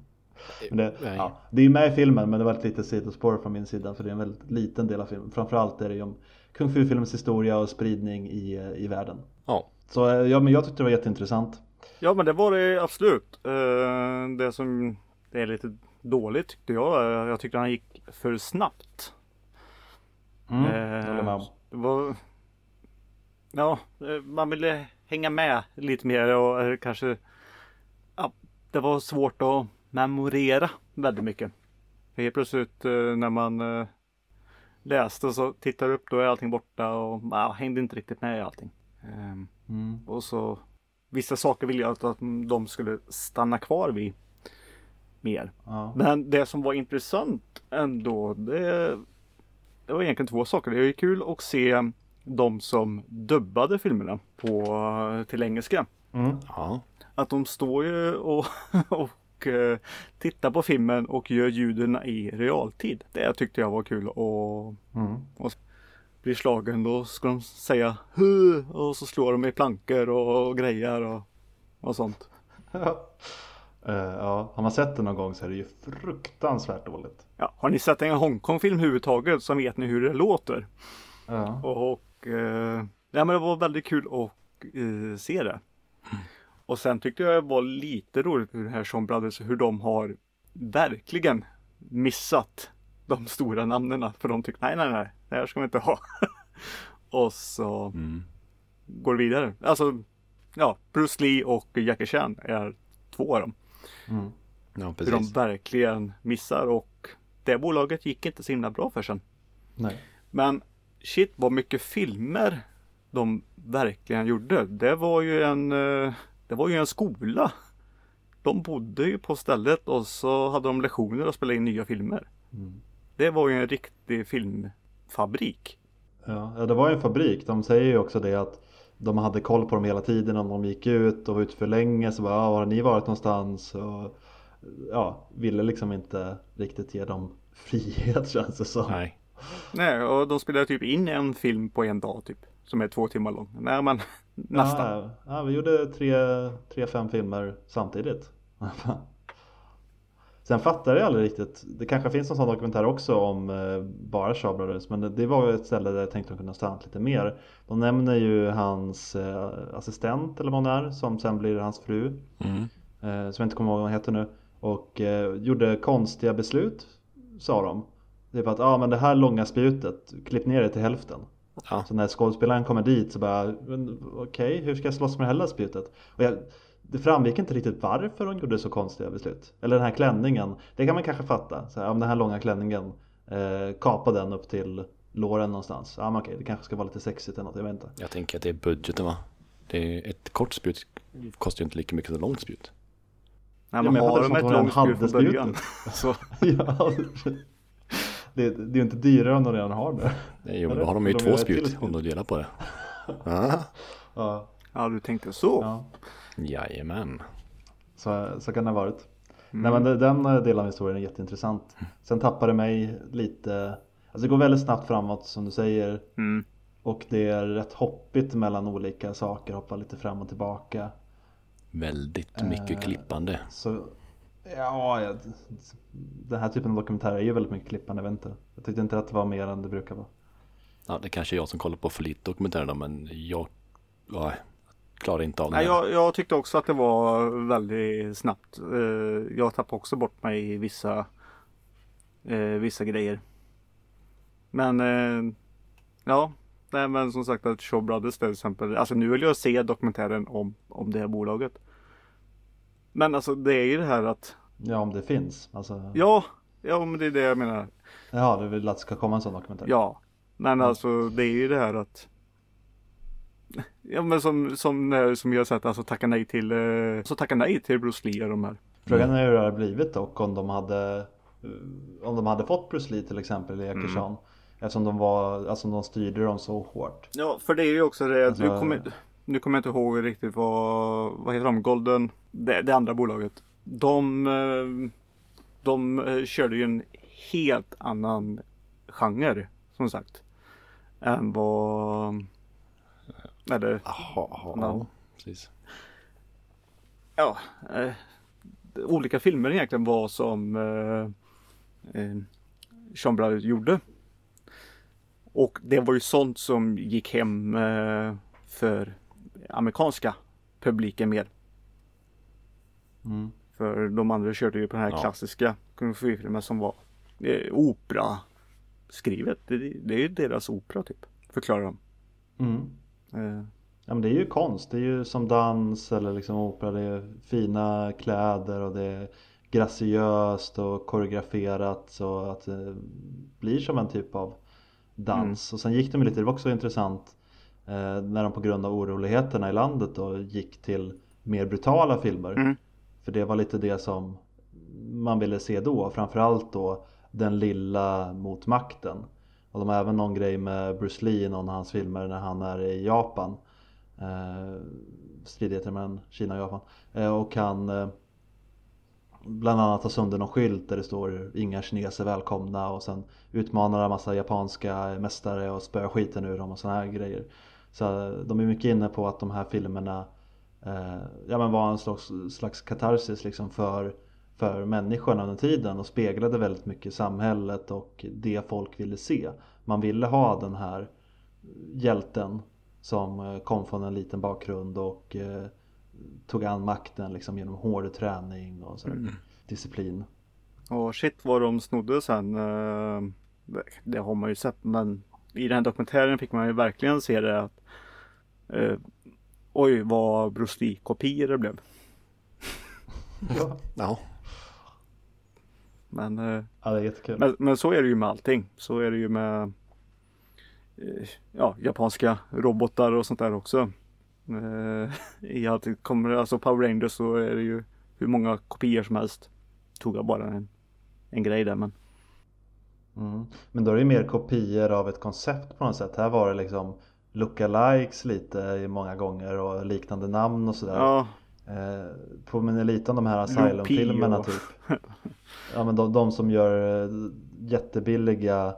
men det, ja, det är med i filmen men det var ett litet sidospår från min sida för det är en väldigt liten del av filmen. Framförallt är det ju om Kung Fu-filmens historia och spridning i, eh, i världen. Ja, Så eh, ja, men jag tyckte det var jätteintressant. Ja men det var det absolut. Eh, det som det är lite dåligt tyckte jag. eh, Jag tyckte han gick för snabbt. Mm, Eh, jag håller med om. Det var... Ja, eh, man ville hänga med lite mer och eh, kanske... Ja, det var svårt att memorera väldigt mycket. Helt plötsligt eh, när man... läste så tittar upp då är allting borta och ja, hängde inte riktigt med i allting. Ehm, Mm. och så vissa saker ville jag att, de skulle stanna kvar vid mer. Ja. Men det som var intressant ändå, det, det var egentligen två saker. Det är kul att se de som dubbade filmerna på, till engelska. Mm. Ja. Att de står ju och, och eh, tittar på filmen och gör ljuden i realtid. Det tyckte jag var kul och Mm. blir slagen då ska de säga Hu! och så slår de i plankor och, och grejer och, och sånt. Eh, ja, har man sett den någon gång så är det ju fruktansvärt dåligt. Ja, har ni sett en Hongkong-film överhuvudtaget så vet ni hur det låter. Ja. Och eh, ja, men det var väldigt kul att eh, se det. Och sen tyckte jag det var lite roligt hur det här Sean Brothers, hur de har verkligen missat de stora namnen. För de tycker nej, nej, nej, det här ska vi inte ha. och så Mm. går det vidare. Alltså, ja, Bruce Lee och Jackie Chan är två av dem. Mm. Ja, Hur de verkligen missar och det bolaget gick inte så himla bra för sen. Nej. Men shit vad mycket filmer de verkligen gjorde. Det var ju en, eh, det var ju en skola. De bodde ju på stället och så hade de lektioner och spelade in nya filmer. Mm. Det var ju en riktig filmfabrik. Ja, ja, det var ju en fabrik. De säger ju också det att de hade koll på dem hela tiden om de gick ut och var ute för länge så bara, ja, var har ni varit någonstans? Och, ja, ville liksom inte riktigt ge dem frihet känns det som. Nej. Nej, och de spelade typ in en film på en dag typ. Som är två timmar lång. Nej men nästan. Ja, ja, vi gjorde tre, tre, fem filmer samtidigt. Sen fattade jag aldrig riktigt. Det kanske finns en sån dokumentär också om eh, bara Shaw Brothers. Men det, det var ett ställe där jag tänkte att de kunde ha stannat lite mer. De nämner ju hans eh, assistent eller vad hon är. Som sen blir hans fru. Mm. Eh, som jag inte kommer ihåg vad hon heter nu. Och eh, gjorde konstiga beslut. Sa de. Typ att ah, men det här långa spjutet, klipp ner det till hälften. Ja. Så när skådespelaren kommer dit så bara, men okej, hur ska jag slåss med det här spjutet? Och jag, det framgick inte riktigt varför hon gjorde så konstiga beslut. Eller den här klänningen, det kan man kanske fatta. Så här, om den här långa klänningen, eh, kapa den upp till låren någonstans. Ja men okej, det kanske ska vara lite sexigt eller något, jag vet inte. Jag tänker att det är budgeten va? Det är ett kort spjut kostar ju inte lika mycket som ett långt spjut. Nej, Ja, man men har de ett långt spjut från början. Så, ja, det, det är ju inte dyrare om de redan har det. Nej, jo, men då har de ju De två spjut om de delar på det. Ja. Ja, ja, du tänkte så. ja. Jajamän. Så, så kan det ha varit. Nej men det- den eh, delen av historien är jätteintressant. Sen tappade det mig lite, alltså det går väldigt snabbt framåt som du säger. Mm. Och det är rätt hoppigt mellan olika saker, hoppa lite fram och tillbaka. Väldigt mycket Eh. klippande. Så ja, jag, den här typen av dokumentärer är ju väldigt mycket klippande, jag vet inte. Jag tyckte inte att det var mer än det brukar vara. Ja, det kanske är jag som kollar på för lite dokumentärer då, men jag, ja, klarar inte av det. Nej, jag, jag tyckte också att det var väldigt snabbt. Eh, Jag tappade också bort mig i vissa, eh, vissa grejer. Men eh, ja, nej, men som sagt att Shaw Brothers till exempel. Alltså nu vill jag se dokumentären om, om det här bolaget. Men alltså det är ju det här att Ja, om det finns. Alltså, ja, ja men det är det jag menar. ja, du vill att det ska komma en sån dokumentär? Ja, men alltså det är ju det här att Ja men som, som, eh, som jag har sett, alltså tacka nej till, eh, så tacka nej till Bruce Lee och de här. Frågan är hur det hade blivit dock om de hade eh, Om de hade fått Bruce Lee till exempel i Jackie Chan Eftersom de var, alltså de styrde dem så hårt Ja, för det är ju också det. Alltså- nu, kommer, nu kommer jag inte ihåg riktigt vad, vad heter de? Golden, det, det andra bolaget. De, eh, de eh, körde ju en helt annan genre, som sagt. Än vad, eller Jaha, ja, Ja. precis. ja, eh, olika filmer egentligen vad som eh, eh, Sean Brothers gjorde. Och det var ju sånt som gick hem eh, för amerikanska publiken mer. mm. För de andra körde ju på den här Ja. klassiska kung fu-filmen som var eh, opera skrivet. Det, det är ju deras opera typ, förklarar de. Mm. Eh, Ja men det är ju konst, det är ju som dans eller liksom opera, det är fina kläder och det är graciöst och koreograferat så att det blir som en typ av dans. Och sen gick de lite, det var också intressant när de på grund av oroligheterna i landet då gick till mer brutala filmer. Mm. För det var lite det som man ville se då. Framförallt då den lilla mot makten. Och de har även någon grej med Bruce Lee i någon av hans filmer när han är i Japan. Eh, stridigheter mellan Kina och Japan. Eh, och han eh, bland annat har sönder någon skylt där det står inga kineser välkomna och sen utmanar en massa japanska mästare och spöar skiten ur dem och såna här grejer. Så de är mycket inne på att de här filmerna eh, ja, men var en slags, slags katarsis liksom för, för människorna under tiden och speglade väldigt mycket samhället och det folk ville se. Man ville ha den här hjälten som eh, kom från en liten bakgrund och eh, tog an makten liksom genom hård träning och sådär. Mm. disciplin. Och shit vad de snodde sen. eh, det- Det har man ju sett men i den här dokumentären fick man ju verkligen se det att eh, Oj vad Bruce Lee kopior det blev. Ja, Ja, Men, eh, ja det är jättekul. men, men så är det ju med allting. Så är det ju med eh, ja, japanska robotar och sånt där också. Eh, I att det kommer alltså Power Rangers så är det ju hur många kopior som helst. Tog jag bara en, en grej där men. Mm. Men då är det ju mer kopior av ett koncept på något sätt. Här var det liksom lookalikes lite många gånger och liknande namn och sådär. Ja, Eh, påminner lite om de här Asylum-filmerna typ. Ja men de, de som gör eh, jättebilliga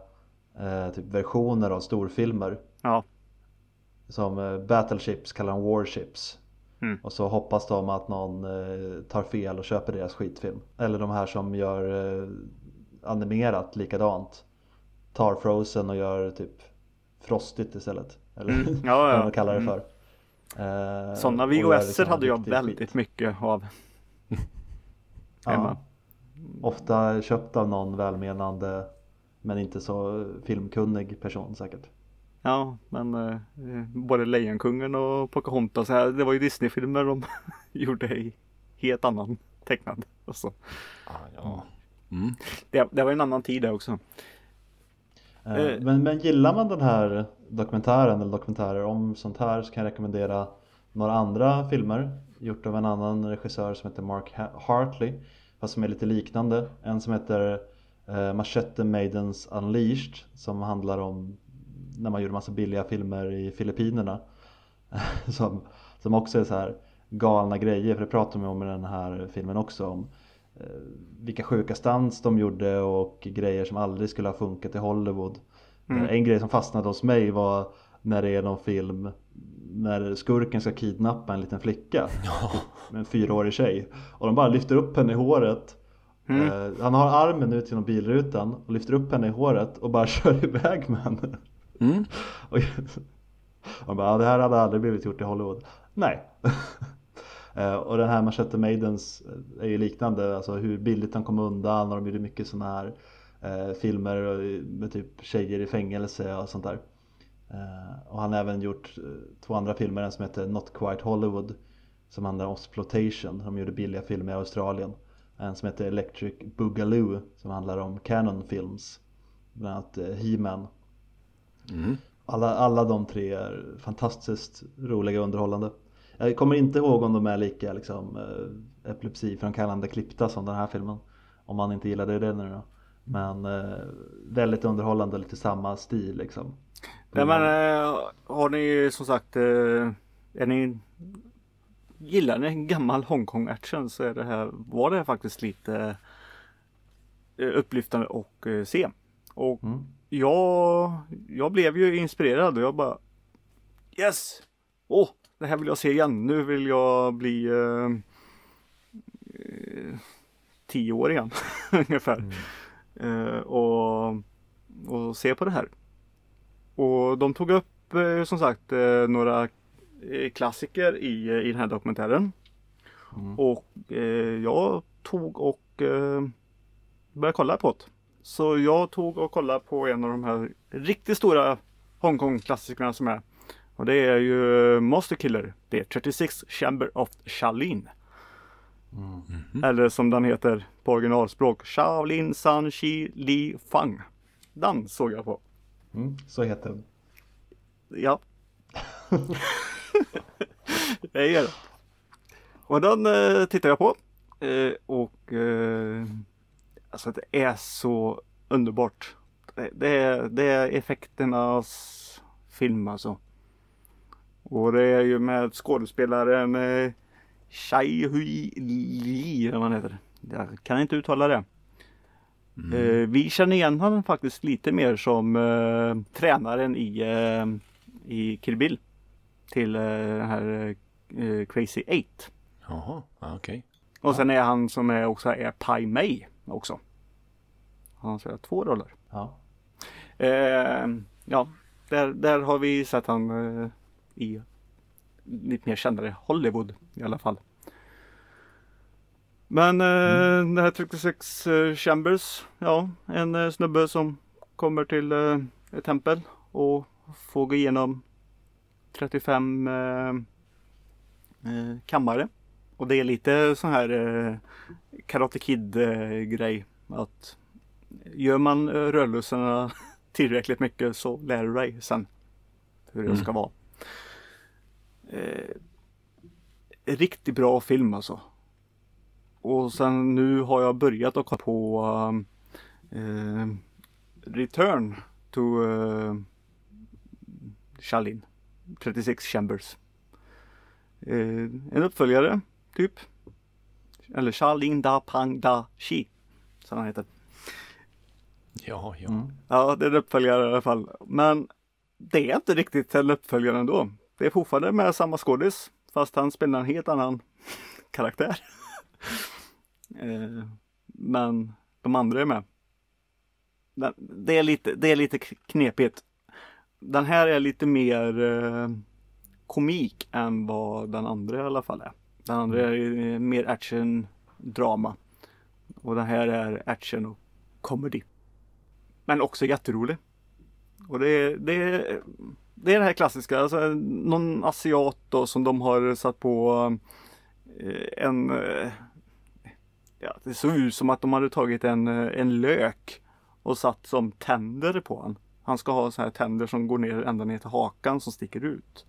eh, typ versioner av storfilmer. ja, Som eh, Battleships kallar de Warships. Mm. Och så hoppas de att någon eh, tar fel och köper deras skitfilm. Eller de här som gör eh, animerat likadant. Tar Frozen och gör typ Frostigt istället. Eller Mm. Ja, vad ja. man kallar det Mm. för. Eh, Sådana VHS liksom hade jag väldigt skit. mycket av. Ja, ofta köpt av någon välmenande men inte så filmkunnig person säkert. Ja, men eh, både Lejonkungen och Pocahontas, här, det var ju Disney-filmer de gjorde i helt annan tecknad. Och så. ah, ja. Mm. Det, det var en annan tid det också. Eh, Eh. Men, men gillar man den här dokumentären eller dokumentärer om sånt här så kan jag rekommendera några andra filmer gjort av en annan regissör som heter Mark Ha- Hartley fast som är lite liknande. En som heter eh, Machete Maidens Unleashed som handlar om när man gjorde massa billiga filmer i Filippinerna som, som också är så här galna grejer för det pratar man om i den här filmen också om vilka sjuka stunts de gjorde och grejer som aldrig skulle ha funkat i Hollywood. Mm. Eh, En grej som fastnade hos mig var när det är någon film när skurken ska kidnappa en liten flicka med en fyraårig tjej och de bara lyfter upp henne i håret Mm. Eh, Han har armen ut genom bilrutan och lyfter upp henne i håret och bara kör iväg med henne Mm. och och bara, det här hade aldrig blivit gjort i Hollywood. Nej. Eh, och den här Machete Maidens eh, är ju liknande, alltså hur billigt han kom undan och de gjorde mycket sådana här eh, filmer med typ tjejer i fängelse och sånt där. Och han har även gjort två andra filmer, en som heter Not Quite Hollywood som handlar om exploitation, de gjorde billiga filmer i Australien. En som heter Electric Boogaloo som handlar om Canon Films, bland annat He-Man Mm. alla, alla de tre är fantastiskt roliga och underhållande. Jag kommer inte ihåg om de är lika liksom, eh, epilepsiframkallande klippta som den här filmen. Om man inte gillade det nu då. Men eh, väldigt underhållande, lite samma stil liksom. Nej, men eh, har ni som sagt, eh, är ni Gillar ni en gammal Hongkong action så är det här, var det här faktiskt lite eh, upplyftande att eh, se. Och Mm. jag, jag blev ju inspirerad och jag bara Yes! Åh, det här vill jag se igen. Nu vill jag bli eh, eh, tio år igen ungefär. Eh, och, och se på det här. Och de tog upp eh, som sagt eh, några eh, klassiker i, i den här dokumentären. Mm. Och jag tog och började kolla på det. Så jag tog och kollade på en av de här riktigt stora Hongkong-klassikerna som är. Och det är ju Master Killer. Det är 36 Chamber of Shaolin. Mm. Eller som den heter på originalspråk Shaolin San Chi Li Fang. Den såg jag på. Mm, så heter den. Ja. det gör det. Och den eh, tittar jag på. Eh, och eh, alltså det är så underbart. Det, det, är, det är effekternas film alltså. Och det är ju med skådespelaren eh, Chai Hui Li eller vad han heter. Jag kan inte uttala det. Eh, vi känner igen honom faktiskt lite mer som eh, tränaren i, eh, i Kill Bill. Till eh, den här eh, Crazy Eight. Jaha, ja, okej. Och sen är han som är också är Pai Mei också. Han spelar två roller. Ja. Ja, där, där har vi sett han i lite mer kändare Hollywood i alla fall. Men eh, det här 36 eh, Chambers, ja, en eh, snubbe som kommer till ett tempel och får gå igenom 35 eh, eh, kammare. Och det är lite sån här Karate Kid grej att gör man rörelserna tillräckligt mycket så lär du dig sen hur det Mm. ska vara. Eh, riktigt bra film alltså. Och sen nu har jag börjat att kolla på um, eh, Return to uh, Shaolin 36 Chambers. Eh, en uppföljare typ. Eller Shaolin Da Pang Da Shi. Som han heter. Ja, ja. Mm. Ja, det är en uppföljare i alla fall. Men det är inte riktigt en uppföljare ändå. Det är fortfarande med samma skådis. Fast han spelar en helt annan karaktär. eh, men de andra är med. Den- Det är lite, det är lite knepigt. Den här är lite mer eh, komik än vad den andra i alla fall är. Den andra är eh, mer action, drama. Och den här är action och comedy. Men också jätterolig. Och det det är, det är det här klassiska, alltså någon asiat då som de har satt på eh, en eh, Ja, det såg ut som att de hade tagit en, eh, en lök och satt som tänder på han. Han ska ha så här tänder som går ner ända ner till hakan som sticker ut.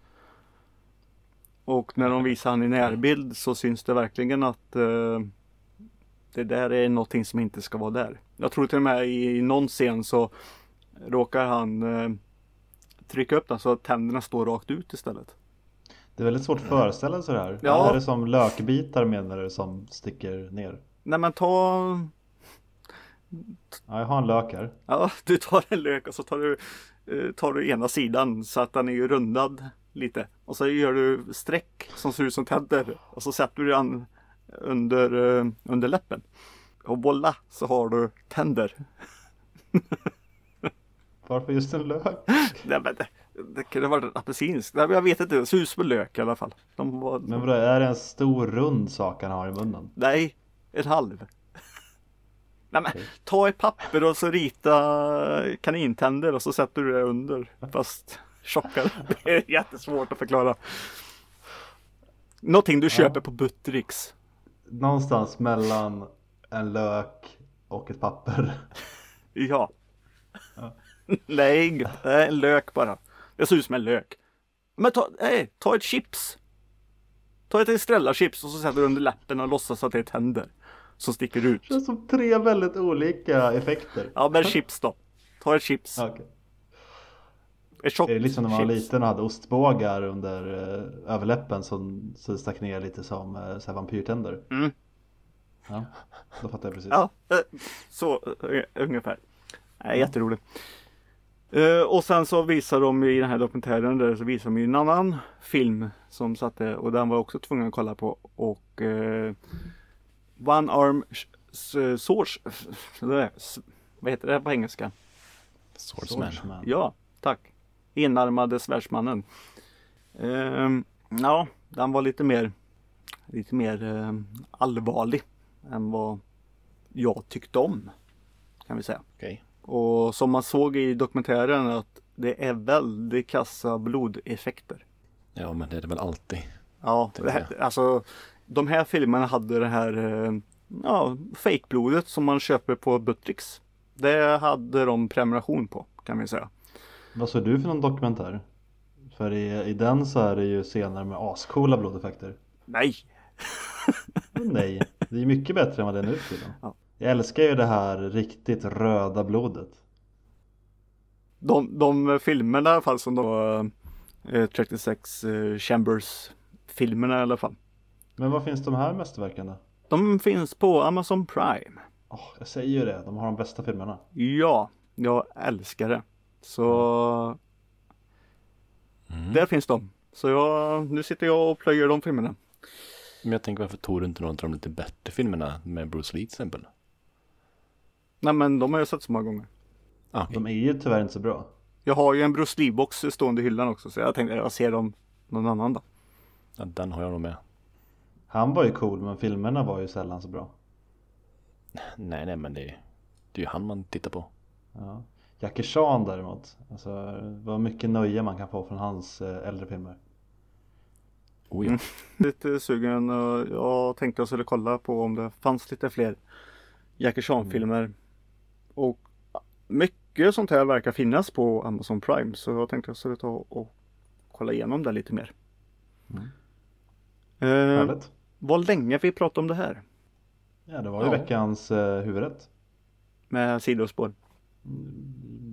Och när de visar han i närbild så syns det verkligen att eh, det där är någonting som inte ska vara där. Jag tror till och med i någon scen så råkar han eh, trycka upp den så att tänderna står rakt ut istället. Det är väldigt svårt att föreställa sig det här. Ja. Är det som lökbitar menar du som sticker ner? Nej men ta Ja, jag har en lök här. Ja, du tar en lök och så tar du, eh, tar du ena sidan så att den är ju rundad lite. Och så gör du streck som ser ut som tänder. Och så sätter du den under, eh, under läppen. Och voila så har du tänder. Varför just en lök? Nej, men det, det kunde ha varit en apelsinsk. Nej, men Jag vet inte, det ser ut som en lök i alla fall. De var, Men vadå, är det en stor rund sak han har i munnen? Nej, en halv. Nej men ta ett papper och så rita kanintänder och så sätter du det under. Fast tjockare. Det är jättesvårt att förklara. Någonting du köper på Buttericks. Någonstans mellan en lök och ett papper. Ja. Ja. Nej, inget. Det är en lök bara. Det ser ut som en lök. Men ta, nej, ta ett chips. Ta ett Estrella-chips och så sätter du under läppen och låtsas att det är tänder. Som sticker ut. Det känns som tre väldigt olika effekter. Ja men chips då. Ta ett chips. Okej. Ett tjockt Är det liksom när man var chips. liten och hade ostbågar under eh, överläppen som så stack ner lite som eh, så vampyrtänder? Mm. Ja, då fattar jag precis. Ja, eh, så eh, ungefär. Nej, jätteroligt. Eh, och sen så visar de i den här dokumentären där så visar de ju en annan film som satte och den var jag också tvungen att kolla på och eh, One Arm Sh- Swords s- vad heter det på engelska? Swordsman. Swordsman. Ja, tack. Enarmade svärdsmannen. Ehm, ja, den var lite mer lite mer ehm, allvarlig än vad jag tyckte om. Kan vi säga. Okej. Och som man såg i dokumentären att det är väldigt kassa blodeffekter. Ja, men det är det väl alltid. Ja, Det det är här, alltså de här filmerna hade det här eh, ja, fejkblodet som man köper på Buttricks. Det hade de prenumeration på kan vi säga. Vad såg du för någon dokumentär? För i, i den så är det ju scener med ascoola blodeffekter. Nej! Nej, det är mycket bättre än vad det är nu för tiden. Ja. Jag älskar ju det här riktigt röda blodet. De, de filmerna i alla fall som de eh, 36 eh, Chambers filmerna i alla fall. Men var finns de här mästerverken då? De finns på Amazon Prime. Åh, jag säger ju det, de har de bästa filmerna. Ja, jag älskar det. Så Mm. där finns de. Så jag, nu sitter jag och plöjer de filmerna. Men jag tänker varför tog du inte någon av de lite bättre filmerna med Bruce Lee till exempel? Nej men de har jag sett så många gånger. Ah. De är ju tyvärr inte så bra. Jag har ju en Bruce Lee-box stående i hyllan också så jag tänkte jag ser dem någon annan dag. ja, den har jag nog med. Han var ju cool men filmerna var ju sällan så bra. Nej, nej, men det, det är ju han man tittar på. Ja. Jackie Chan däremot, alltså vad mycket nöje man kan få från hans eh, äldre filmer. Oh, ja. Mm. Lite sugen och jag tänkte jag skulle kolla på om det fanns lite fler Jackie Chan-filmer. Och mycket sånt här verkar finnas på Amazon Prime så jag tänkte jag skulle ta och kolla igenom det lite mer. Mm. Eh, Härligt. vad länge vi pratade om det här Ja det var ju Ja. veckans eh, huvudrätt. med sidospår.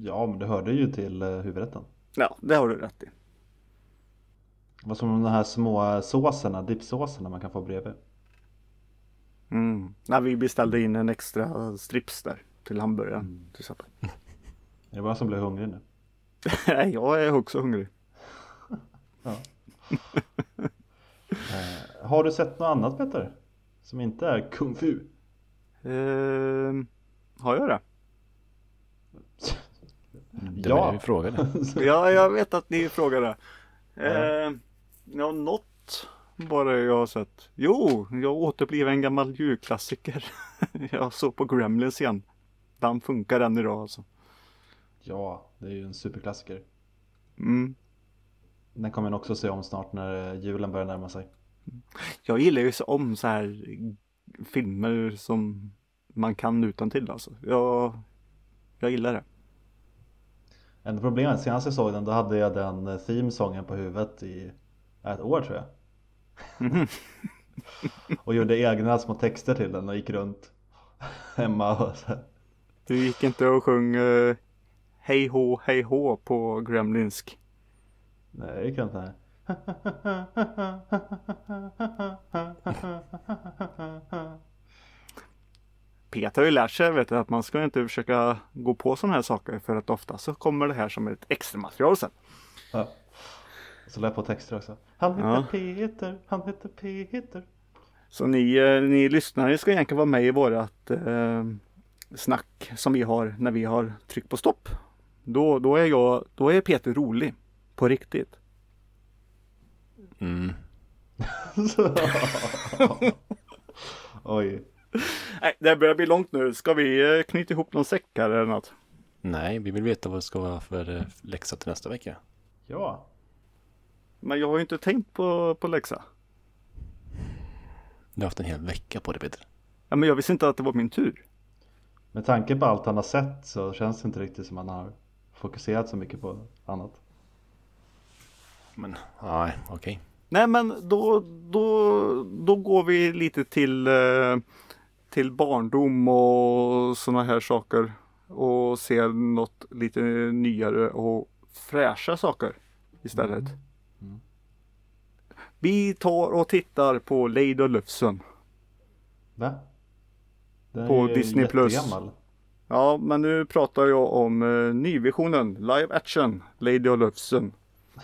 Ja men det hörde ju till eh, huvudrätten. Ja, det har du rätt i. Det var som de här små såserna, dipsåserna man kan få bredvid. Mm. När vi beställde in en extra strips där till hamburgaren till exempel. Är det bara som blev hungrig nu? Nej, jag är också hungrig. Eh, har du sett något annat Peter? Som inte är kung fu? Ehm, har jag det? Det var det vi frågade. Ja, jag vet att ni frågade. Eh, ja, något bara jag har sett. Jo, jag återbliver en gammal julklassiker. jag såg på Gremlins igen. Den funkar än idag alltså. ja, det är ju en superklassiker. Mm. Den kommer jag också se om snart när julen börjar närma sig. Jag gillar ju så om så här filmer som man kan utan till alltså. Jag, jag gillar det. Enda problemet, senast jag såg den då hade jag den eh, themesången på huvudet i ett år tror jag. och gjorde egna små texter till den och gick runt hemma och så här. Du gick inte och sjöng eh, Hej hå, hej hå på Gremlinsk. Nej, det gick inte. Peter har ju lärt sig vet du, att man ska inte försöka gå på sådana här saker för att ofta så kommer det här som ett extra material sen. Ja. Så lade jag på texter också. Han heter Ja. Peter, han heter Peter. Så ni, eh, ni lyssnare ska egentligen vara med i vårat eh, snack som vi har när vi har tryckt på stopp. Då, då, är jag, då är Peter rolig. På riktigt. Mm. Oj. Nej, det börjar bli långt nu. Ska vi eh, knyta ihop någon säck här eller något? Nej, vi vill veta vad det ska vara för eh, läxa till nästa vecka. Ja. Men jag har ju inte tänkt på, på läxa. Du har haft en hel vecka på det Peter. Ja, men jag visste inte att det var min tur. Med tanke på allt han har sett så känns det inte riktigt som han har fokuserat så mycket på annat. Men nej, okej. Nej men då, då, då går vi lite till, eh, till barndom och sådana här saker. Och ser något lite nyare och fräscha saker istället. Vi tar och tittar på Lady Lufsen. Va? Den På är Disney Plus. Ja, men nu pratar jag om eh, nyvisionen, live action, Lady och Lufsen.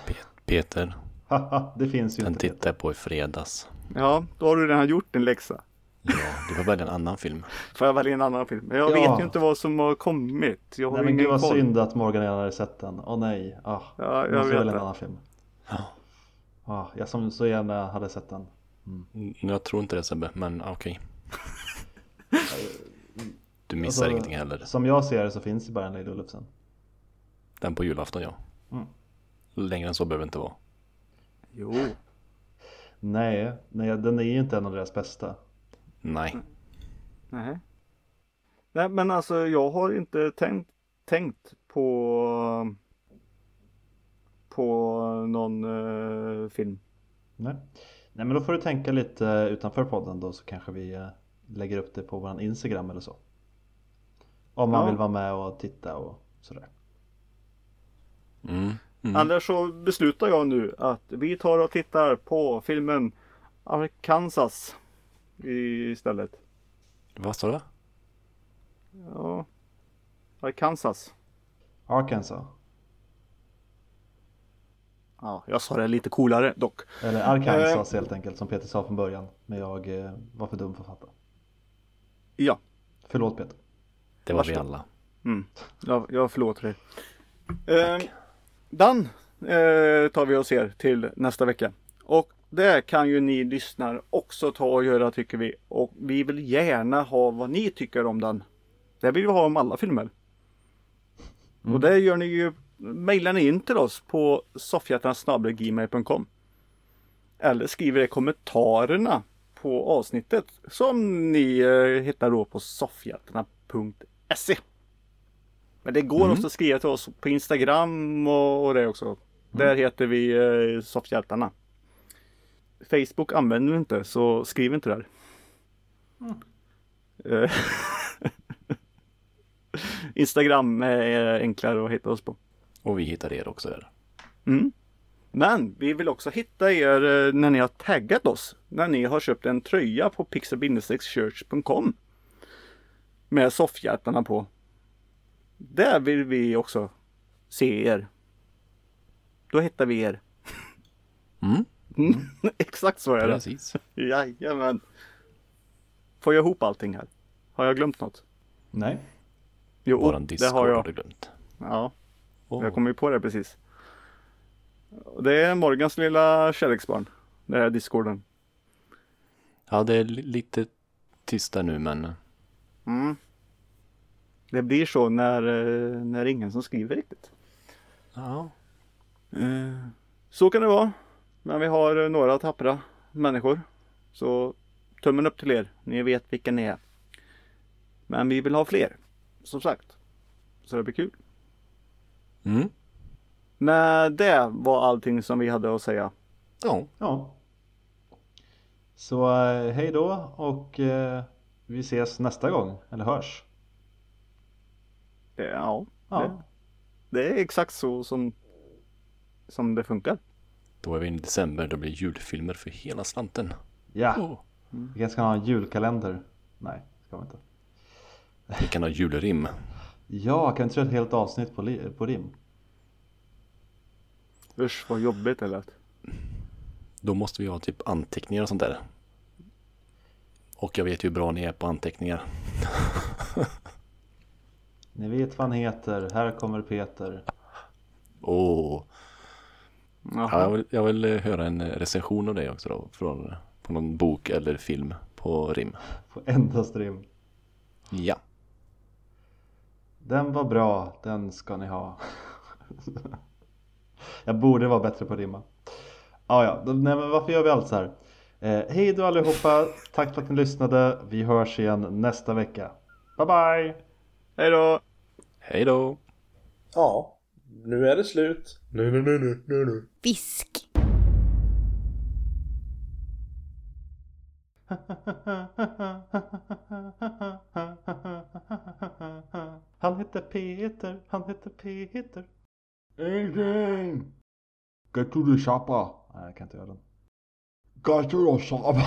Pe- Peter, det finns ju den inte. tittade jag på i fredags. Ja, då har du redan gjort din läxa. Ja, du får välja en annan film. Får jag välja en annan film? Men jag Ja. vet ju inte vad som har kommit. Jag har Nej men gud vad koll. synd att Morgan redan hade sett den. Åh nej. Ah, Ja, jag måste vet välja en det. annan film. Ja. Ah, jag som så gärna hade sett den. Mm, Jag tror inte det Sebbe, men okej. Du missar Alltså, ingenting heller. Som jag ser det så finns det bara en Lady Olufsen. Den på julafton ja. Mm. Längre än så behöver det inte vara. Jo. Nej, nej, den är ju inte en av deras bästa. Nej. Nej. Nej men alltså jag har inte tänkt, tänkt på på någon eh, film. Nej. Nej men då får du tänka lite utanför podden då så kanske vi eh, lägger upp det på våran Instagram eller så. Om man Ja. vill vara med och titta och sådär. Mm. Mm. Annars så beslutar jag nu att vi tar och tittar på filmen Arkansas istället. Vad sa du? Ja, Arkansas. Arkansas. Ja, jag sa det lite coolare dock. Eller Arkansas helt enkelt som Peter sa från början. Men jag eh, var för dum för att fatta. Ja, Förlåt Peter. Det var vi Varsågod. alla. mm. jag, jag förlåter dig. Eh, den eh, tar vi och ser till nästa vecka. Och det kan ju ni lyssnare också ta och göra tycker vi. Och vi vill gärna ha vad ni tycker om den. Det vill vi ha om alla filmer. Och det gör ni ju, mejlar ni in till oss på soffhjärtan.gmail.com Eller skriver i kommentarerna på avsnittet som ni eh, hittar då på soffhjältarna.se Men det går Mm. också att skriva till oss på Instagram och, och det också. Där heter vi eh, Soffhjältarna. Facebook använder vi inte så skriv inte där. Eh, Instagram är enklare att hitta oss på. Och vi hittar er också där. Mm. Men vi vill också hitta er eh, när ni har taggat oss. När ni har köpt en tröja på pixel-church.com Med soffhjärtarna på. Där vill vi också se er. Då hittar vi er. Mm. Mm. Exakt så är det. Precis. Jajamän. Får jag ihop allting här? Har jag glömt något? Nej. Jo, Våran det har har jag. du glömt. Ja, Åh. jag kom ju på det precis. Det är Morgans lilla kärleksbarn. Det är discorden. Ja, det är li- lite tyst där nu men Mm. Det blir så när, eh, när ingen som skriver riktigt. ja. Eh, Så kan det vara. Men vi har eh, några tappra människor. Så tummen upp till er. Ni vet vilka ni är. Men vi vill ha fler. Som sagt. Så det blir kul. Mm. Men det var allting som vi hade att säga. Ja, Ja. Så eh, hej då och eh, vi ses nästa gång. Eller hörs. Det, ja, Ja. Det, det är exakt så som, som det funkar. då är vi i december. Då blir det julfilmer för hela slanten. Ja. Oh. Vi kanske ska ha en julkalender. Nej, ska vi inte. Vi kan ha julrim. Ja, kan vi inte köra ett helt avsnitt på, på rim? Usch vad jobbigt det lät. Då måste vi ha typ anteckningar och sånt där. Och jag vet ju hur bra ni är på anteckningar. Ni vet vad han heter. Här kommer Peter. Åh. Jaha. Ja, jag, vill, jag vill eh, höra en eh, recension av dig också då. Från, på någon bok eller film på rim. På endast rim. Ja. Den var bra, den ska ni ha. Jag borde vara bättre på att rimma. Ah, ja, nej, men varför gör vi allt så här? Eh, hej då allihopa, tack för att ni lyssnade. Vi hörs igen nästa vecka. Bye bye! Hej då! Hej då. Ja, nu är det slut. Nu, nu, nu, nu, nu, nu. Fisk. Han heter Peter, han heter Peter. Ingenting! Get to the shopper. Nej, jag kan inte göra den. Get to the shopper.